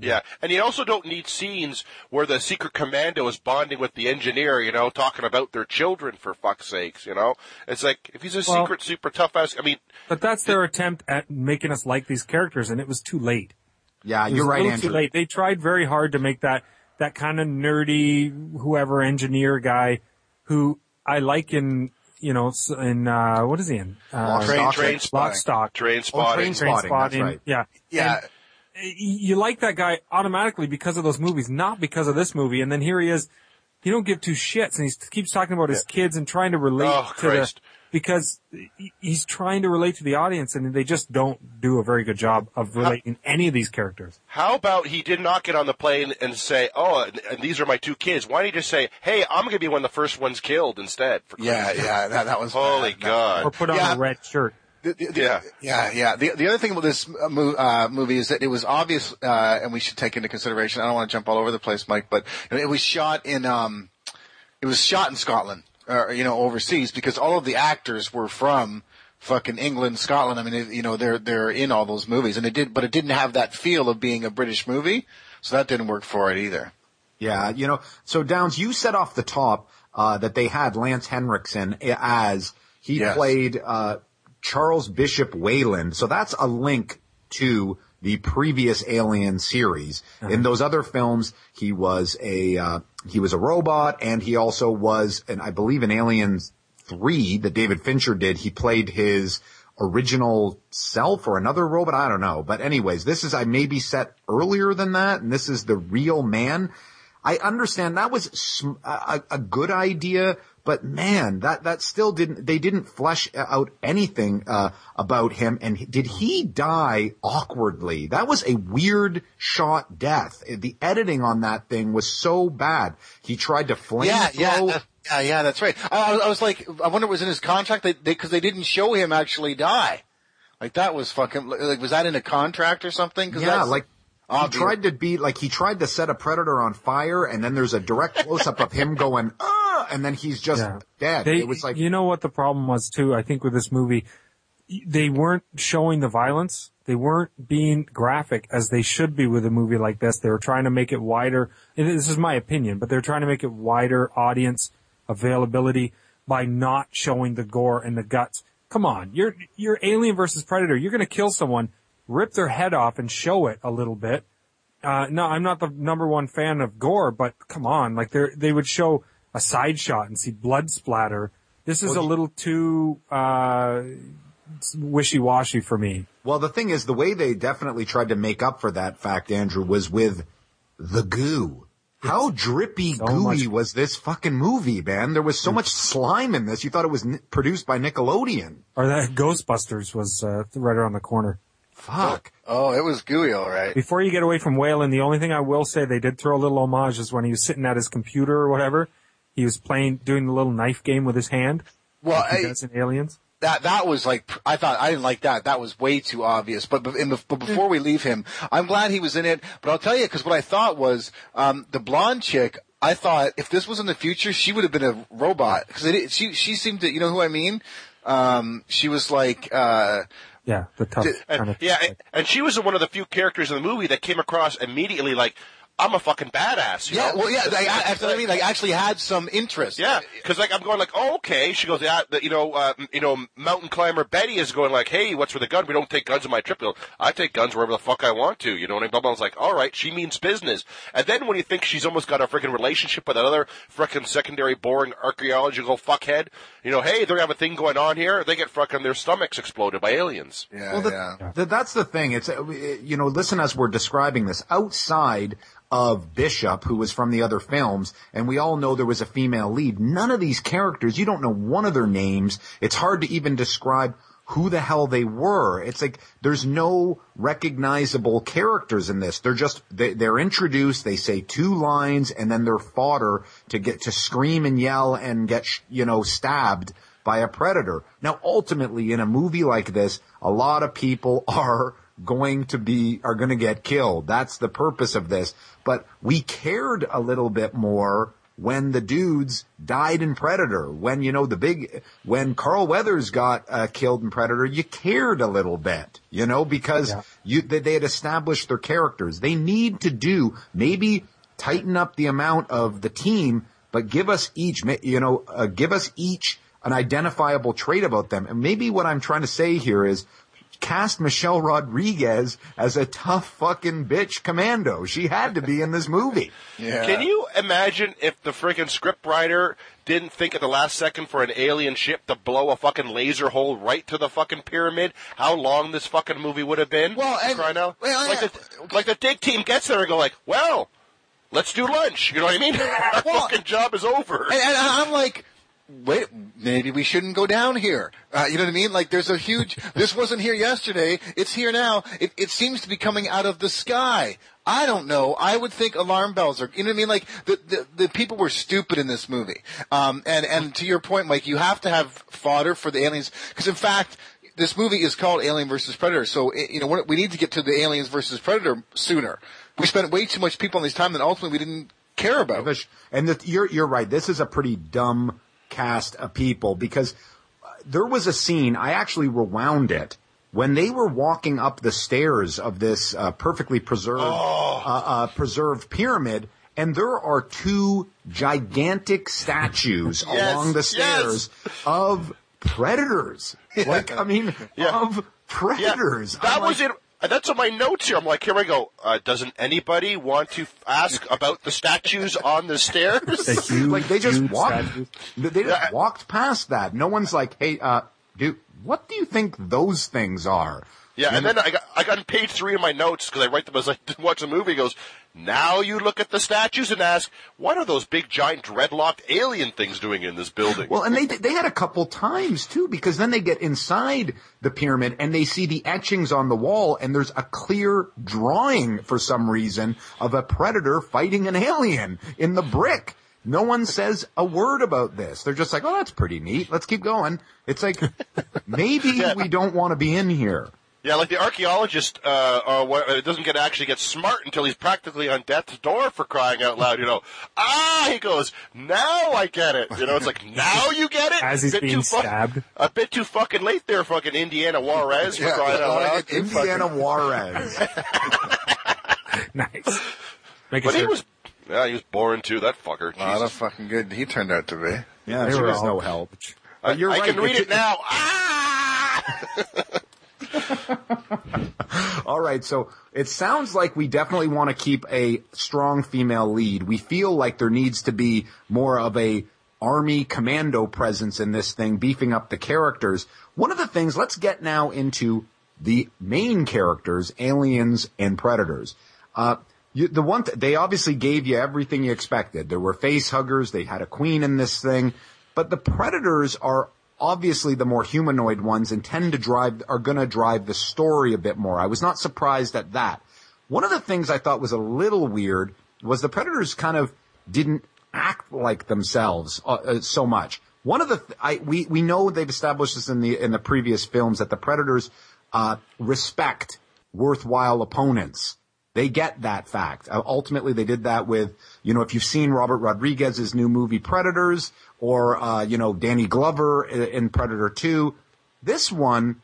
Yeah, and you also don't need scenes where the secret commando is bonding with the engineer, you know, talking about their children for fuck's sakes, you know. It's like if he's a Well- secret, super tough ass. I mean, But that's their attempt at making us like these characters and it was too late. Yeah, It was you're right, little Andrew. Too late. They tried very hard to make that that kind of nerdy, whoever engineer guy, who I like in you know in uh, what is he in? Uh, Train- Stock- train spotting. stock. train Oh, spotting. train Trainspotting, that's right. Yeah. Yeah. And, you like that guy automatically because of those movies, not because of this movie. And then here he is. He don't give two shits, and he keeps talking about his kids and trying to relate Oh, to the Christ. Because he's trying to relate to the audience, and they just don't do a very good job of relating any of these characters. How about he did not get on the plane and say, "Oh, and, and these are my two kids"? Why didn't he just say, "Hey, I'm going to be one of the first ones killed instead"? For Yeah, yeah, that, that was Holy bad. God! Or put on Yeah. a red shirt. The- the- the- Yeah. yeah, yeah. The the other thing about this uh, mo- uh, movie is that it was obvious, uh, and we should take into consideration. I don't want to jump all over the place, Mike, but it was shot in um, it was shot in Scotland, or you know, overseas, because all of the actors were from fucking England, Scotland. I mean, it, you know, they're they're in all those movies, and it did, but it didn't have that feel of being a British movie, so that didn't work for it either. Yeah, you know, so Downs, you said off the top uh, that they had Lance Henriksen as he Yes. played uh, Charles Bishop Weyland. So that's a link to the previous Alien series. In those other films, he was a uh, he was a robot, and he also was, and I believe in Alien Three that David Fincher did, he played his original self or another robot. I don't know. But anyways, this is, I maybe set earlier than that. And this is the real man. I understand that was sm- a, a good idea, but man, that, that still didn't, they didn't flesh out anything, uh, about him. And did he die awkwardly? That was a weird shot death. The editing on that thing was so bad. He tried to flame Yeah, yeah, throw. that- yeah, yeah. That's right. I, I was- like, I wonder if it was in his contract because they, didn't show him actually die. Like that was fucking like was that in a contract or something? 'Cause Yeah, that's like he tried to be like he tried to set a predator on fire, and then there's a direct close up of him going, ah, and then he's just Yeah. dead. They, it was like, you know what the problem was too. I think with this movie, they weren't showing the violence. They weren't being graphic as they should be with a movie like this. They were trying to make it wider. and This is my opinion, but they're trying to make it wider audience availability by not showing the gore and the guts. Come on, you're you're Alien versus Predator. You're going to kill someone, rip their head off, and show it a little bit. Uh, no, I'm not the number one fan of gore, but come on, like they they would show a side shot and see blood splatter. This is a little too uh, wishy washy for me. well, the thing is, the way they definitely tried to make up for that fact, Andrew, was with the goo. How drippy So gooey much- was this fucking movie, man? There was so much slime in this. You thought it was n- produced by Nickelodeon. Or that Ghostbusters was uh, right around the corner. Fuck. Oh, it was gooey, all right. Before you get away from Whalen, the only thing I will say they did throw a little homage is when he was sitting at his computer or whatever. He was playing, doing the little knife game with his hand. Well, He I, in Aliens. that that was like I thought I didn't like that. That was way too obvious. But but, in the, but before we leave him, I'm glad he was in it. But I'll tell you because what I thought was um, the blonde chick. I thought if this was in the future, she would have been a robot because she she seemed to you know who I mean. Um, she was like uh, Yeah, the tough Did- kind of. yeah, and, and she was one of the few characters in the movie that came across immediately like, I'm a fucking badass. You yeah know? well yeah like, I, that's what I mean like actually had some interest. Yeah, because like I'm going like, oh, okay. She goes, yeah, the, you know, uh, you know, mountain climber Betty is going like, hey, what's with the gun? We don't take guns on my trip. Bill. I take guns wherever the fuck I want to. You know, what I and Bubba's like, all right, she means business. And then when you think she's almost got a freaking relationship with another freaking secondary boring archaeological fuckhead, you know, hey, they have a thing going on here. They get fucking their stomachs exploded by aliens. yeah, Well, the, yeah. the- that's the thing. It's uh, you know, listen as we're describing this outside of Bishop, who was from the other films, and we all know there was a female lead. None of these characters, you don't know one of their names. It's hard to even describe who the hell they were. It's like there's no recognizable characters in this. They're just they, they're introduced. They say two lines, and then they're fodder to get to scream and yell and get you know stabbed by a predator. Now, ultimately, in a movie like this, a lot of people are going to be, are going to get killed. That's the purpose of this. But we cared a little bit more when the dudes died in Predator. When, you know, the big, when Carl Weathers got uh, killed in Predator, you cared a little bit, you know, because Yeah. you, they, they had established their characters. They need to do, maybe tighten up the amount of the team, but give us each, you know, uh, give us each an identifiable trait about them. And maybe what I'm trying to say here is cast Michelle Rodriguez as a tough fucking bitch commando. She had to be in this movie. yeah. Can you imagine if the freaking script writer didn't think at the last second for an alien ship to blow a fucking laser hole right to the fucking pyramid? How long this fucking movie would have been? Well, and- crying out. well, like, yeah. the, like the dig team gets there and go like, well, let's do lunch. You know what I mean? Our Well, fucking job is over. And, and I'm like, wait, maybe we shouldn't go down here. Uh, you know what I mean? Like, there's a huge. this wasn't here yesterday. It's here now. It, it seems to be coming out of the sky. I don't know. I would think alarm bells are. You know what I mean? Like the the, the people were stupid in this movie. Um, and and to your point, Mike, you have to have fodder for the aliens because in fact. This movie is called Alien versus Predator, so it, you know we need to get to the Aliens versus Predator sooner. We spent way too much people on this time that ultimately we didn't care about. And the, you're you're right. This is a pretty dumb cast of people because uh, there was a scene. I actually rewound it when they were walking up the stairs of this uh, perfectly preserved uh, uh, preserved pyramid. And there are two gigantic statues Yes, along the stairs of predators. Like, I mean, Yeah. of Yeah, predators. that I'm was like, it. That's on my notes here. I'm like, here I go. Uh, doesn't anybody want to f- ask about the statues on the stairs? The huge, like they just walked. statues. They they just walked past that. No one's like, "Hey, uh, dude, what do you think those things are?" Yeah, and then I got I got on page three of my notes because I write them as I watch the movie. Goes now you look at the statues and ask, what are those big giant dreadlocked alien things doing in this building? Well, and they they had a couple times too, because then they get inside the pyramid and they see the etchings on the wall, and there's a clear drawing for some reason of a predator fighting an alien in the brick. No one says a word about this. They're just like, "Oh, that's pretty neat. Let's keep going." It's like maybe we don't want to be in here. Yeah, like the archaeologist uh, uh, wha- uh, doesn't get actually get smart until he's practically on death's door for crying out loud. You know, ah, he goes, now I get it. You know, it's like now you get it. As he's Bit being too fu- stabbed. A bit too fucking late there, fucking Indiana Juarez for Yeah, crying out like loud. it- Indiana Juarez. Nice. Making But he sure- was, yeah, he was boring too. That fucker. A lot Jesus. of fucking good he turned out to be. Yeah, They there was no help. I, But you're I right. can read it's- it now. Ah! All right, so it sounds like we definitely want to keep a strong female lead. We feel like there needs to be more of a army commando presence in this thing, beefing up the characters. One of the things, let's get now into the main characters, aliens and predators. Uh, you, the one th- they obviously gave you everything you expected. There were face huggers. They had a queen in this thing, but the predators are obviously the more humanoid ones and tend to drive are to drive the story a bit more. I was not surprised at that. One of the things I thought was a little weird was the predators kind of didn't act like themselves uh, uh, so much. One of the th- I we we know they've established this in the in the previous films that the predators uh, respect worthwhile opponents. They get that fact. Uh, ultimately, they did that with, you know, if you've seen Robert Rodriguez's new movie Predators or, uh, you know, Danny Glover in, in Predator 2, this one,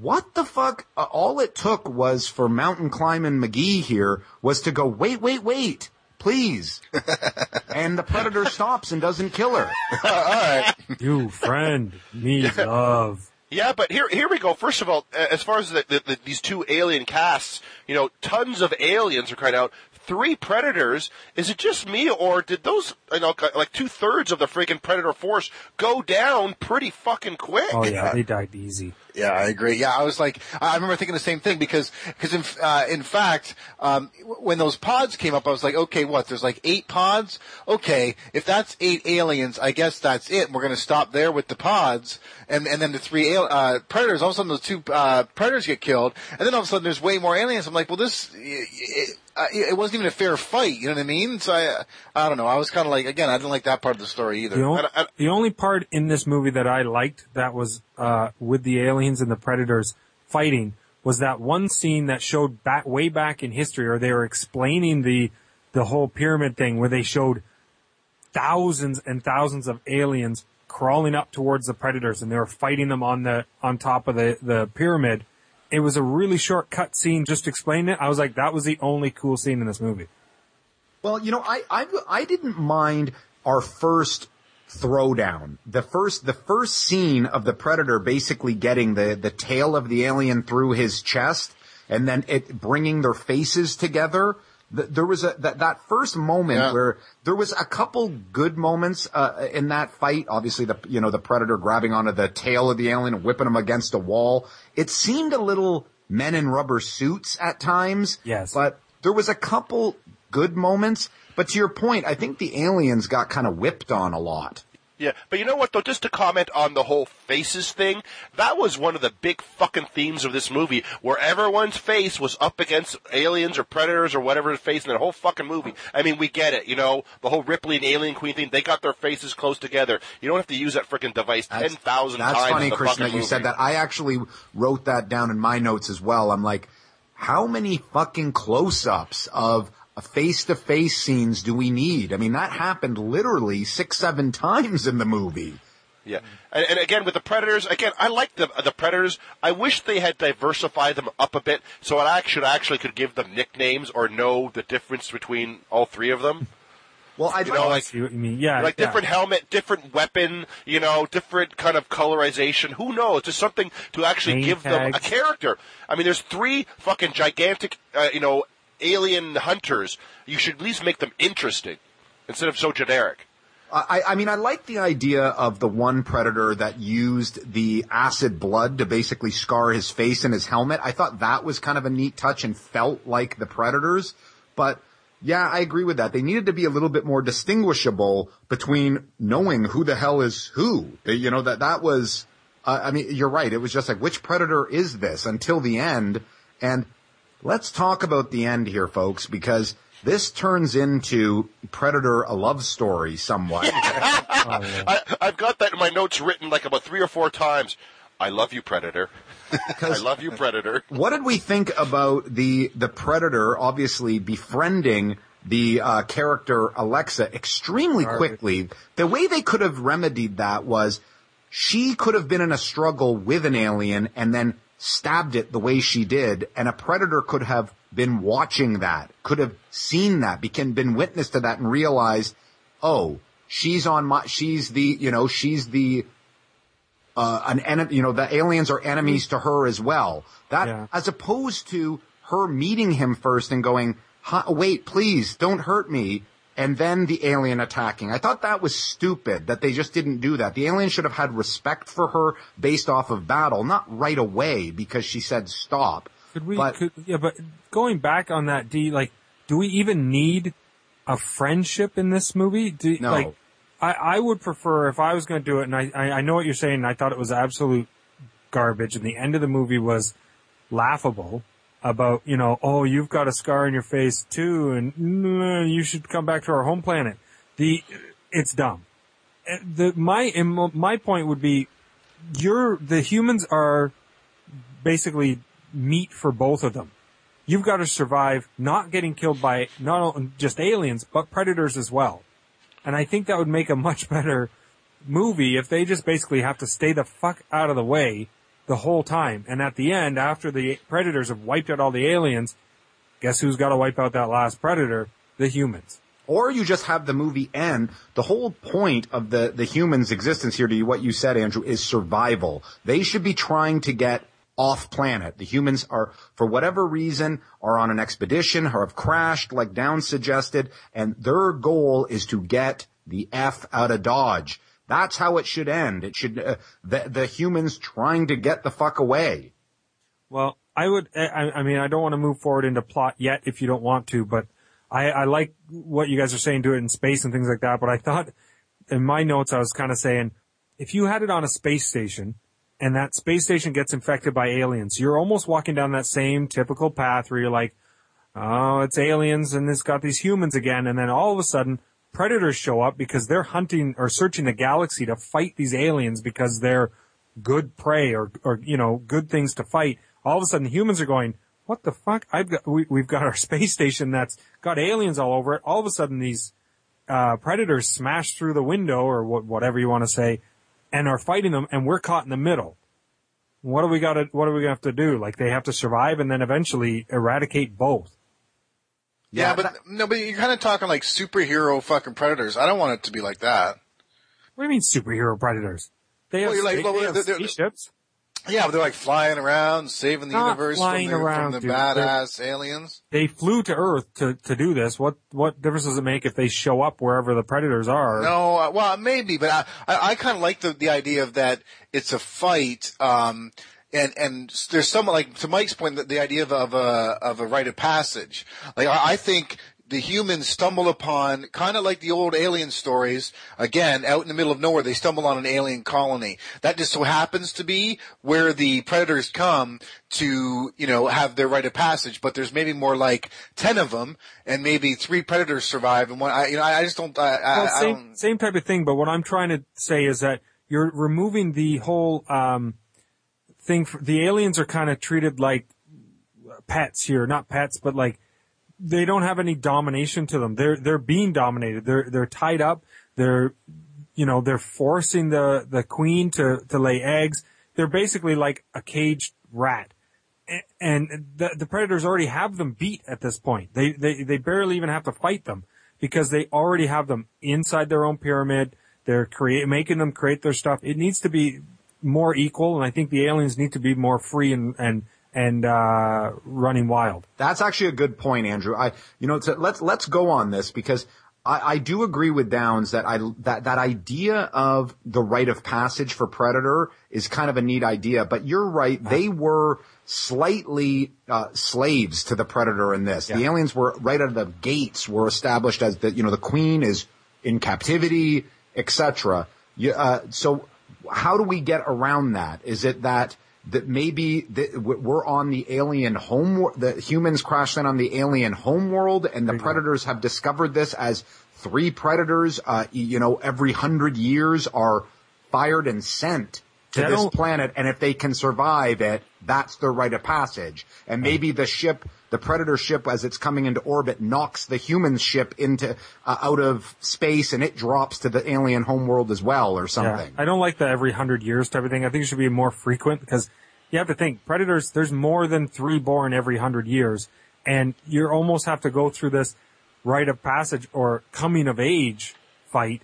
what the fuck? Uh, all it took was for mountain climbing McGee here was to go, wait, wait, wait, please. and the predator stops and doesn't kill her. All right. You friend, me love. Yeah, but here, here we go. First of all, as far as the, the, the, these two alien casts, you know, tons of aliens are crying out. Three predators. Is it just me, or did those, you know, like two thirds of the freaking predator force go down pretty fucking quick? Oh yeah, they died easy. Yeah, I agree. Yeah, I was like, I remember thinking the same thing because, because in, uh, in fact, um, when those pods came up, I was like, okay, what? There's like eight pods. Okay, if that's eight aliens, I guess that's it. We're going to stop there with the pods, and and then the three al- uh, predators. All of a sudden, those two uh, predators get killed, and then all of a sudden, there's way more aliens. I'm like, well, this. It, uh, it wasn't even a fair fight, you know what I mean? So I, I don't know. I was kind of like, again, I didn't like that part of the story either. The, on- I- the only part in this movie that I liked that was uh, with the aliens and the predators fighting was that one scene that showed back way back in history, or they were explaining the the whole pyramid thing, where they showed thousands and thousands of aliens crawling up towards the predators, and they were fighting them on the on top of the the pyramid. It was a really short cut scene just explaining it. I was like, that was the only cool scene in this movie. Well, you know, I, I, I didn't mind our first throwdown. The first, the first scene of the predator basically getting the, the tail of the alien through his chest and then it bringing their faces together. Th- There was a, that, that first moment Yeah. where there was a couple good moments, uh, in that fight. Obviously the, you know, the predator grabbing onto the tail of the alien and whipping him against a wall. It seemed a little men in rubber suits at times. Yes. But there was a couple good moments, but to your point, I think the aliens got kind of whipped on a lot. Yeah, but you know what though? Just to comment on the whole faces thing, that was one of the big fucking themes of this movie, where everyone's face was up against aliens or predators or whatever face in the whole fucking movie. I mean, we get it, you know, the whole Ripley and Alien Queen thing. They got their faces close together. You don't have to use that freaking device ten thousand times. That's funny, Christian, that you said that. I actually wrote that down in my notes as well. I'm like, how many fucking close-ups of face-to-face scenes do we need? I mean, that happened literally six, seven times in the movie. Yeah, and, and again with the Predators, again I like the the Predators. I wish they had diversified them up a bit, so I actually actually could give them nicknames or know the difference between all three of them. Well, I You know, I like see what you mean. Yeah, like yeah. different helmet, different weapon, you know, different kind of colorization. Who knows? Just something to actually Name give them a character. I mean, there's three fucking gigantic, uh, you know, alien hunters. You should at least make them interesting instead of so generic. I, I mean, I like the idea of the one predator that used the acid blood to basically scar his face and his helmet. I thought that was kind of a neat touch and felt like the predators. But yeah, I agree with that. They needed to be a little bit more distinguishable between knowing who the hell is who. You know, that, that was, uh, I mean, you're right. It was just like, which predator is this until the end? And let's talk about the end here, folks, because this turns into Predator a love story somewhat. I, I've got that in my notes written like about three or four times. I love you, Predator. I love you, Predator. what did we think about the the predator obviously befriending the uh, character Alexa extremely quickly? The way they could have remedied that was she could have been in a struggle with an alien and then stabbed it the way she did, and a predator could have been watching that, could have seen that, become been witness to that, and realized, oh, she's on my, she's the, you know, she's the uh, an enemy, you know, the aliens are enemies to her as well. That, Yeah. as opposed to her meeting him first and going, wait, please, don't hurt me. And then the alien attacking. I thought that was stupid that they just didn't do that. The alien should have had respect for her based off of battle, not right away because she said stop. Could we? But- could, yeah, but going back on that, D, like, do we even need a friendship in this movie? Do, No. Like, I, I would prefer if I was going to do it, and I, I, I know what you're saying. And I thought it was absolute garbage, and the end of the movie was laughable. About you know, oh, you've got a scar on your face too, and mm, you should come back to our home planet. The it's dumb. The my my point would be, you're the humans are basically meat for both of them. You've got to survive not getting killed by not just aliens but predators as well. And I think that would make a much better movie if they just basically have to stay the fuck out of the way the whole time. And at the end, after the predators have wiped out all the aliens, guess who's got to wipe out that last predator? The humans. Or you just have the movie end. The whole point of the, the human's existence here, to what you said, Andrew, is survival. They should be trying to get off planet. The humans are, for whatever reason, are on an expedition or have crashed, like Down suggested, and their goal is to get the F out of Dodge. That's how it should end. It should, uh, the, the humans trying to get the fuck away. Well, I would, I, I mean, I don't want to move forward into plot yet if you don't want to, but I, I like what you guys are saying, do it in space and things like that, but I thought in my notes I was kind of saying, if you had it on a space station and that space station gets infected by aliens, you're almost walking down that same typical path where you're like, oh, it's aliens and it's got these humans again, and then all of a sudden predators show up because they're hunting or searching the galaxy to fight these aliens because they're good prey or, or, you know, good things to fight. All of a sudden humans are going, what the fuck? I've got, we, we've got our space station that's got aliens all over it. All of a sudden these, uh, predators smash through the window or what, whatever you want to say and are fighting them and we're caught in the middle. What do we got to, what do we gonna have to do? Like they have to survive and then eventually eradicate both. Yeah, but no, but you're kind of talking like superhero fucking predators. I don't want it to be like that. What do you mean superhero predators? They have, Well, like, they, well, they have they're- they're- spaceships. Yeah, but they're like flying around, saving the Not universe flying from the, around, from the badass aliens. They flew to Earth to, to do this. What, what difference does it make if they show up wherever the predators are? No, uh, well, maybe, but I, I, I kind of like the, the idea of that it's a fight, um, and, and there's some, like, to Mike's point, the, the idea of, of a, of a rite of passage. Like, I, I think the humans stumble upon, kind of like the old alien stories, again, out in the middle of nowhere, they stumble on an alien colony. That just so happens to be where the predators come to, you know, have their rite of passage, but there's maybe more like 10 of them, and maybe three predators survive, and one, I, you know, I, just don't, I, I, Well, I same, don't, same type of thing, but what I'm trying to say is that you're removing the whole, um, thing. For, the aliens are kind of treated like pets here, not pets, but like, they don't have any domination to them. They're, they're being dominated. They're, they're tied up. They're, you know, they're forcing the, the queen to, to lay eggs. They're basically like a caged rat. And the, the predators already have them beat at this point. They, they, they barely even have to fight them because they already have them inside their own pyramid. They're create, making them create their stuff. It needs to be more equal. And I think the aliens need to be more free and, and, and, uh, running wild. That's actually a good point, Andrew. I, you know, to, let's let's go on this because I, I do agree with Downs that I that that idea of the rite of passage for Predator is kind of a neat idea. But you're right; they were slightly uh, slaves to the Predator in this. The aliens were right out of the gates were established as the you know the Queen is in captivity, etc. Uh, so how do we get around that? Is it that that maybe we're on the alien home, the humans crash in on the alien home world and the predators have discovered this as three predators, uh, you know, every hundred years are fired and sent to this planet. And if they can survive it, that's their rite of passage. And maybe the ship, the predator ship as it's coming into orbit knocks the human ship into, uh, out of space and it drops to the alien homeworld as well or something. I don't like the every hundred years type of thing. I think it should be more frequent because you have to think predators. There's more than three born every hundred years, and you almost have to go through this rite of passage or coming of age fight.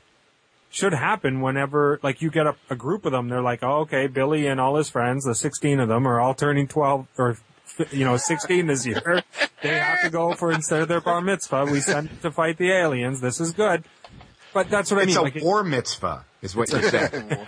Should happen whenever, like, you get a, a group of them. They're like, oh, okay, Billy and all his friends, the 16 of them, are all turning 12 or, you know, 16 this year. they have to go for instead of their bar mitzvah, we send them to fight the aliens. This is good. But that's what I mean. It's mean. a like, war mitzvah is what you're saying.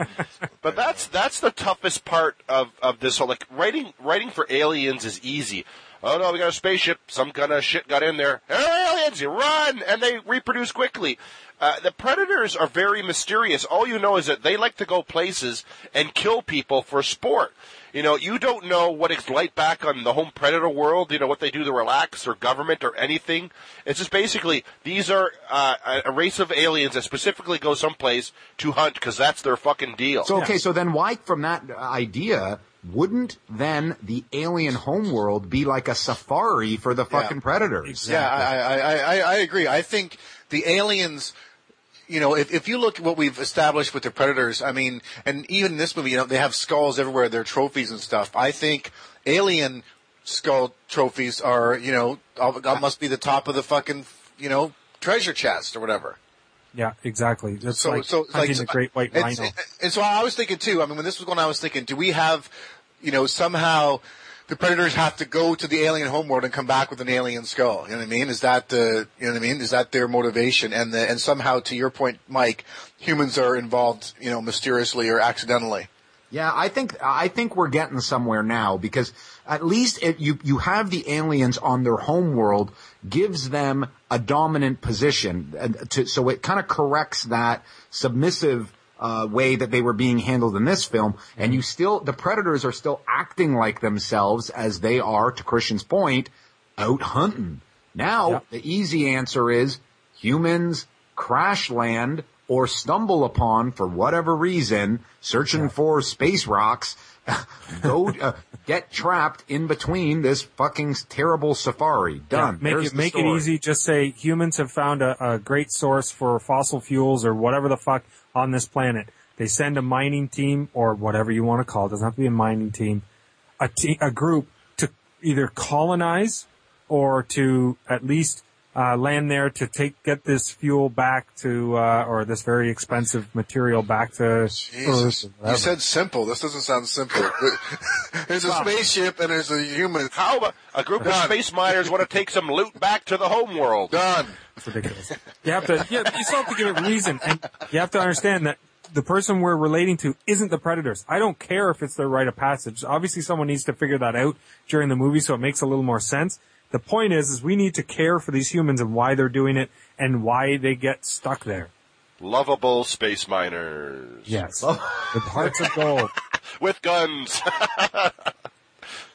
But that's that's the toughest part of of this whole like writing writing for aliens is easy. Oh no, we got a spaceship. Some kind of shit got in there. Hey, kids, you run, and they reproduce quickly. Uh, the predators are very mysterious. All you know is that they like to go places and kill people for sport. You know, you don't know what it's like back on the home predator world, you know, what they do to relax or government or anything. It's just basically, these are uh, a race of aliens that specifically go someplace to hunt because that's their fucking deal. So okay, so then why from that idea wouldn't then the alien homeworld be like a safari for the fucking Yeah. predators? Yeah, I, I, I, I, I agree. I think the aliens, you know, if, if you look at what we've established with the predators, I mean, and even in this movie, you know, they have skulls everywhere, they're trophies and stuff. I think alien skull trophies are, you know, all- that must be the top of the fucking, you know, treasure chest or whatever. Yeah, exactly. That's So, like so hunting like the great white and, rhino. And so I was thinking too. I mean, when this was going, on, I was thinking, do we have, you know, somehow the predators have to go to the alien homeworld and come back with an alien skull? You know what I mean? Is that the, you know what I mean? Is that their motivation? And the, and somehow, to your point, Mike, humans are involved, you know, mysteriously or accidentally. Yeah, I think I think we're getting somewhere now because at least it, you you have the aliens on their home world gives them a dominant position, and to, so it kind of corrects that submissive uh, way that they were being handled in this film. And you still the predators are still acting like themselves as they are, to Christian's point, out hunting. Now Yeah. the easy answer is humans crash land or stumble upon for whatever reason, searching for space rocks, go uh, get trapped in between this fucking terrible safari. Done. Yeah, make There's it make it easy. Just say humans have found a, a great source for fossil fuels or whatever the fuck on this planet. They send a mining team or whatever you want to call it. it Doesn't have to be a mining team. A te- a group to either colonize or to at least uh, land there to take get this fuel back to uh, or this very expensive material back to Jesus. Earth. You said simple. This doesn't sound simple. there's a spaceship and there's a human. How about a group of space miners want to take some loot back to the home world? Done. It's ridiculous. You have to, yeah, you still have to give it reason, and you have to understand that the person we're relating to isn't the predators. I don't care if it's their rite of passage. Obviously, someone needs to figure that out during the movie, so it makes a little more sense. The point is, is we need to care for these humans and why they're doing it and why they get stuck there. Lovable space miners. Yes, with hearts of gold. With guns.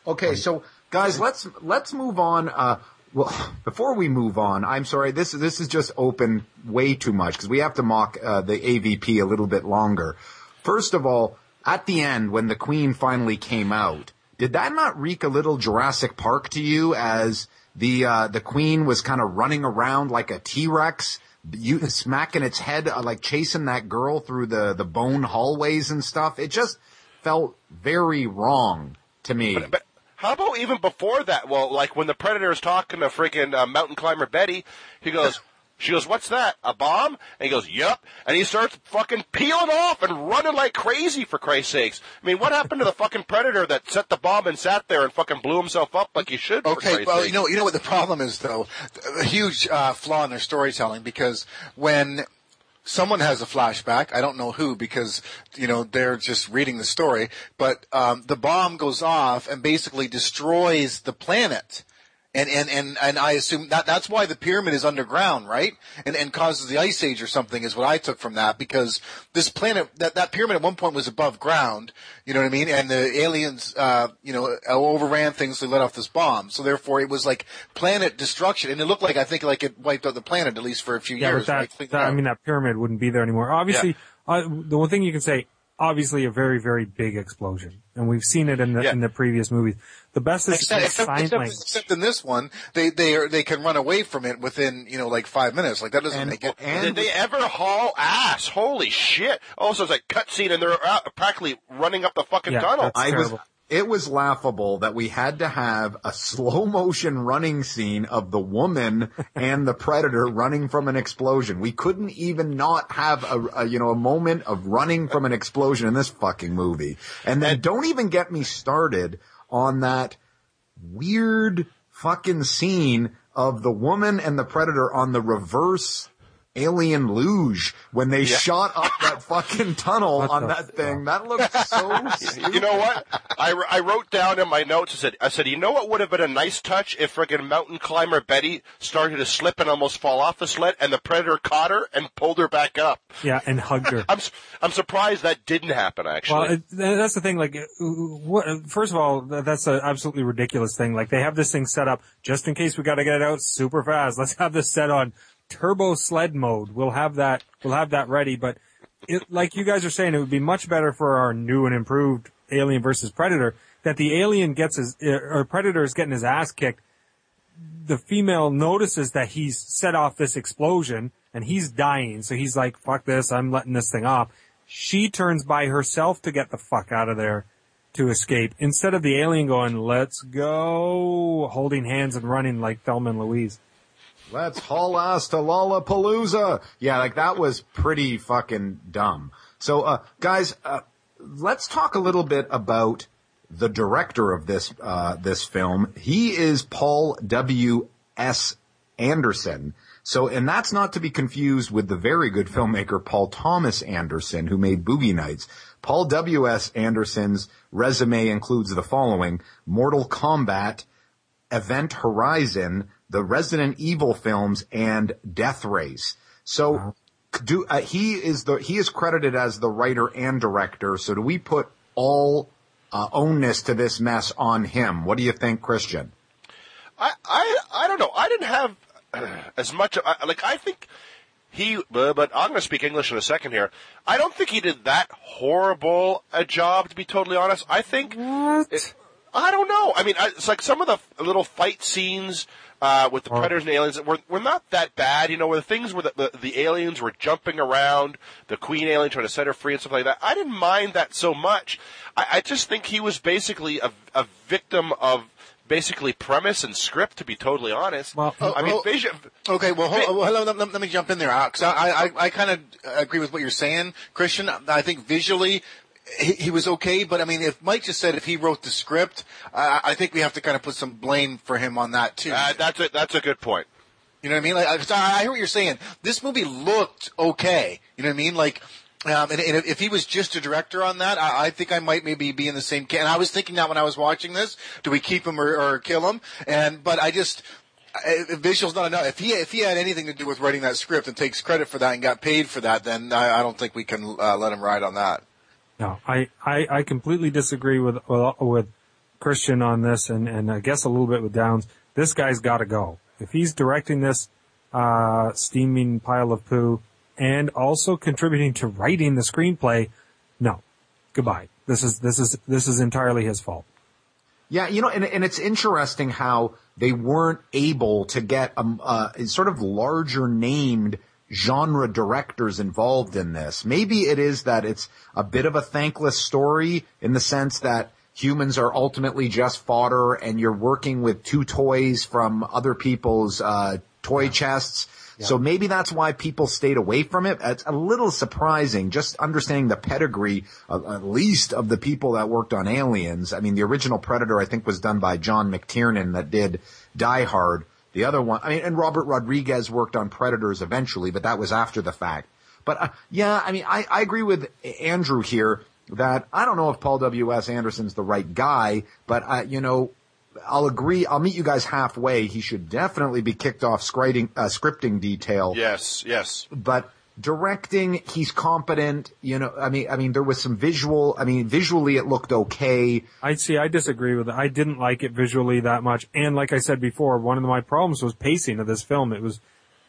Okay, so guys, let's let's move on. Uh, well, before we move on, I'm sorry. This this is just open way too much because we have to mock uh, the AVP a little bit longer. First of all, at the end when the Queen finally came out, did that not reek a little Jurassic Park to you? As the uh, the Queen was kind of running around like a T Rex. You smacking its head, uh, like chasing that girl through the, the bone hallways and stuff. It just felt very wrong to me. But how about even before that? Well, like when the predator is talking to freaking uh, mountain climber Betty, he goes, she goes, "What's that? A bomb?" And he goes, "Yep." And he starts fucking peeling off and running like crazy. For Christ's sakes! I mean, what happened to the fucking predator that set the bomb and sat there and fucking blew himself up like he should? For Okay, well, sakes? you know, you know what the problem is though? A huge uh, flaw in their storytelling because when someone has a flashback, I don't know who because you know they're just reading the story, but um, the bomb goes off and basically destroys the planet. And, and, and, and I assume that, that's why the pyramid is underground, right? And, and causes the ice age or something is what I took from that because this planet, that, that pyramid at one point was above ground, you know what I mean? And the aliens, uh, you know, overran things, they let off this bomb. So therefore it was like planet destruction. And it looked like, I think like it wiped out the planet at least for a few Yeah, years. but that, right? That- I mean, that pyramid wouldn't be there anymore. Obviously, uh, the one thing you can say, obviously, a very, very big explosion, and we've seen it in the Yeah. in the previous movies. The best is Except, except, sign except, language. except in this one, they they are they can run away from it within you know like five minutes. Like that doesn't And- make it. and- Did they ever haul ass? Holy shit! Oh, also, it's like cutscene, and they're out practically running up the fucking Yeah, tunnel. that's- I was, it was laughable that we had to have a slow motion running scene of the woman and the predator running from an explosion. We couldn't even not have a, a you know, a moment of running from an explosion in this fucking movie. And then don't even get me started on that weird fucking scene of the woman and the predator on the reverse Alien Luge when they shot up that fucking tunnel What on the that thing. That looked so stupid. You know what? I, I wrote down in my notes. I said, I said, you know what would have been a nice touch if friggin' mountain climber Betty started to slip and almost fall off the sled, and the predator caught her and pulled her back up. Yeah, and hugged her. I'm s- I'm surprised that didn't happen. Actually, Well, it, that's the thing. Like, uh, what? First of all, that's an absolutely ridiculous thing. Like, they have this thing set up just in case we got to get it out super fast. Let's have this set on turbo sled mode. We'll have that. We'll have that ready. But it, like you guys are saying, it would be much better for our new and improved Alien versus Predator that the alien gets his uh, or Predator is getting his ass kicked. The female notices that he's set off this explosion and he's dying. So he's like, fuck this. I'm letting this thing off. She turns by herself to get the fuck out of there to escape instead of the alien going, let's go, holding hands and running like Thelma and Louise. Let's haul ass to Lollapalooza. Yeah, like that was pretty fucking dumb. So, uh, guys, uh, let's talk a little bit about the director of this, uh, this film. He is Paul W. S. Anderson. So, and that's not to be confused with the very good filmmaker Paul Thomas Anderson, who made Boogie Nights. Paul W. S. Anderson's resume includes the following: Mortal Kombat, Event Horizon, the Resident Evil films, and Death Race. So, do uh, he is the he is credited as the writer and director. So, do we put all uh, ownness to this mess on him? What do you think, Christian? I, I, I don't know. I didn't have as much. I, like I think he, uh, but I'm going to speak English in a second here. I don't think he did that horrible a job. To be totally honest, I think. It, I don't know. I mean, I, it's like some of the f- little fight scenes uh, with the predators and aliens were were not that bad. You know, where the things where the, the the aliens were jumping around, the queen alien trying to set her free and stuff like that. I didn't mind that so much. I, I just think he was basically a, a victim of basically premise and script. To be totally honest, Well- I mean, Oh, oh. Vision. Okay, well, hold, well, hello, let, let- let me jump in there, because I, I, I kind of agree with what you're saying, Christian. I think visually, he, he was okay, but I mean, if Mike just said if he wrote the script, I, I think we have to kind of put some blame for him on that too. Uh, that's a that's a good point. You know what I mean? Like, I- I, hear what you're saying. This movie looked okay. You know what I mean? Like, um, and, and if he was just a director on that, I, I think I might maybe be in the same. Ca- and I was thinking that when I was watching this, do we keep him or, or kill him? And but I just. I- Visual's not enough. If he if he had anything to do with writing that script and takes credit for that and got paid for that, then I, I don't think we can uh, let him ride on that. No, I, I, I completely disagree with, with, Christian on this and, and I guess a little bit with Downs. This guy's gotta go. If he's directing this, uh, steaming pile of poo and also contributing to writing the screenplay, no. Goodbye. This is, this is, this is entirely his fault. Yeah, you know, and, and it's interesting how they weren't able to get a, uh, sort of larger named genre directors involved in this. Maybe it is that it's a bit of a thankless story in the sense that humans are ultimately just fodder and you're working with two toys from other people's uh, toy chests. So maybe that's why people stayed away from it. It's a little surprising, just understanding the pedigree, uh, at least of the people that worked on Aliens. I mean, the original Predator, I think, was done by John McTiernan that did Die Hard. The other one, I mean, and Robert Rodriguez worked on Predators eventually, but that was after the fact. But uh, yeah, I mean, I, I agree with Andrew here that I don't know if Paul W. S. Anderson's the right guy, but uh, you know, I'll agree. I'll meet you guys halfway. He should definitely be kicked off scripting, uh, scripting detail. Yes, yes. But directing, he's competent. You know, I mean, I mean, there was some visual. I mean, visually it looked okay. I see. I disagree with it. I didn't like it visually that much. And like I said before, one of my problems was pacing of this film. It was,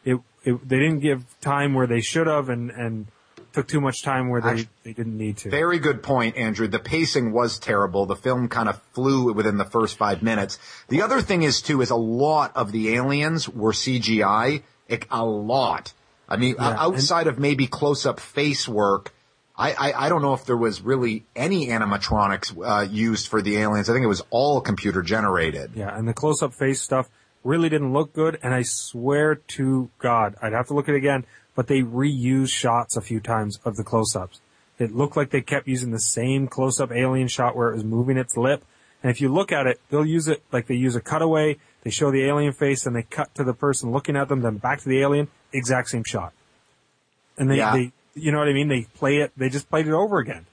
it, it they didn't give time where they should have and, and took too much time where they, Actu- they didn't need to. Very good point, Andrew. The pacing was terrible. The film kind of flew within the first five minutes. The other thing is too, is a lot of the aliens were CGI. Like, A lot. I mean, Yeah, outside of maybe close-up face work, I, I, I don't know if there was really any animatronics uh, used for the aliens. I think it was all computer generated. Yeah, and the close-up face stuff really didn't look good. And I swear to God, I'd have to look at it again, but they reused shots a few times of the close-ups. It looked like they kept using the same close-up alien shot where it was moving its lip. And if you look at it, they'll use it like they use a cutaway. They show the alien face and they cut to the person looking at them, then back to the alien. Exact same shot. and they, Yeah. they, you know what I mean? They play it, they just played it over again.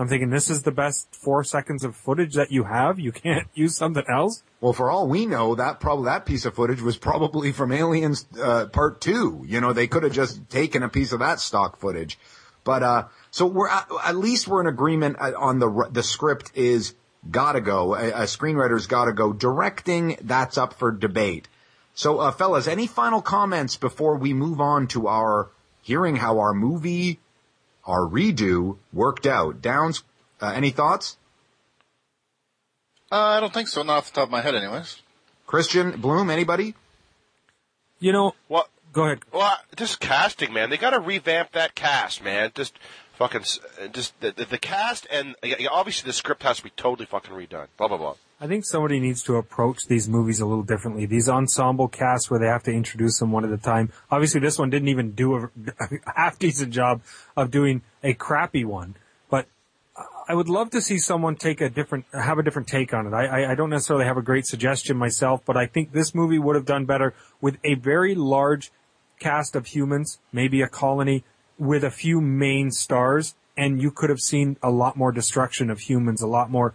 I'm thinking this is the best four seconds of footage that you have. You can't use something else. Well, for all we know, that probably that piece of footage was probably from Aliens uh, Part Two. You know, they could have just taken a piece of that stock footage. But uh, so we're at, at least we're in agreement uh, on the the script is gotta go. A, a screenwriter's gotta go. Directing that's up for debate. So, uh, fellas, any final comments before we move on to our hearing how our movie, our redo worked out? Downs, uh, any thoughts? Uh, I don't think so. Not off the top of my head, anyways. Christian Bloom, anybody? You know, What? go ahead. Well, just casting, man. They got to revamp that cast, man. Just fucking, uh, just the, the, the cast and yeah, yeah, obviously the script has to be totally fucking redone. Blah blah blah. I think somebody needs to approach these movies a little differently. These ensemble casts where they have to introduce them one at a time. Obviously, this one didn't even do a, a half decent job of doing a crappy one, but I would love to see someone take a different, have a different take on it. I, I, I don't necessarily have a great suggestion myself, but I think this movie would have done better with a very large cast of humans, maybe a colony with a few main stars, and you could have seen a lot more destruction of humans, a lot more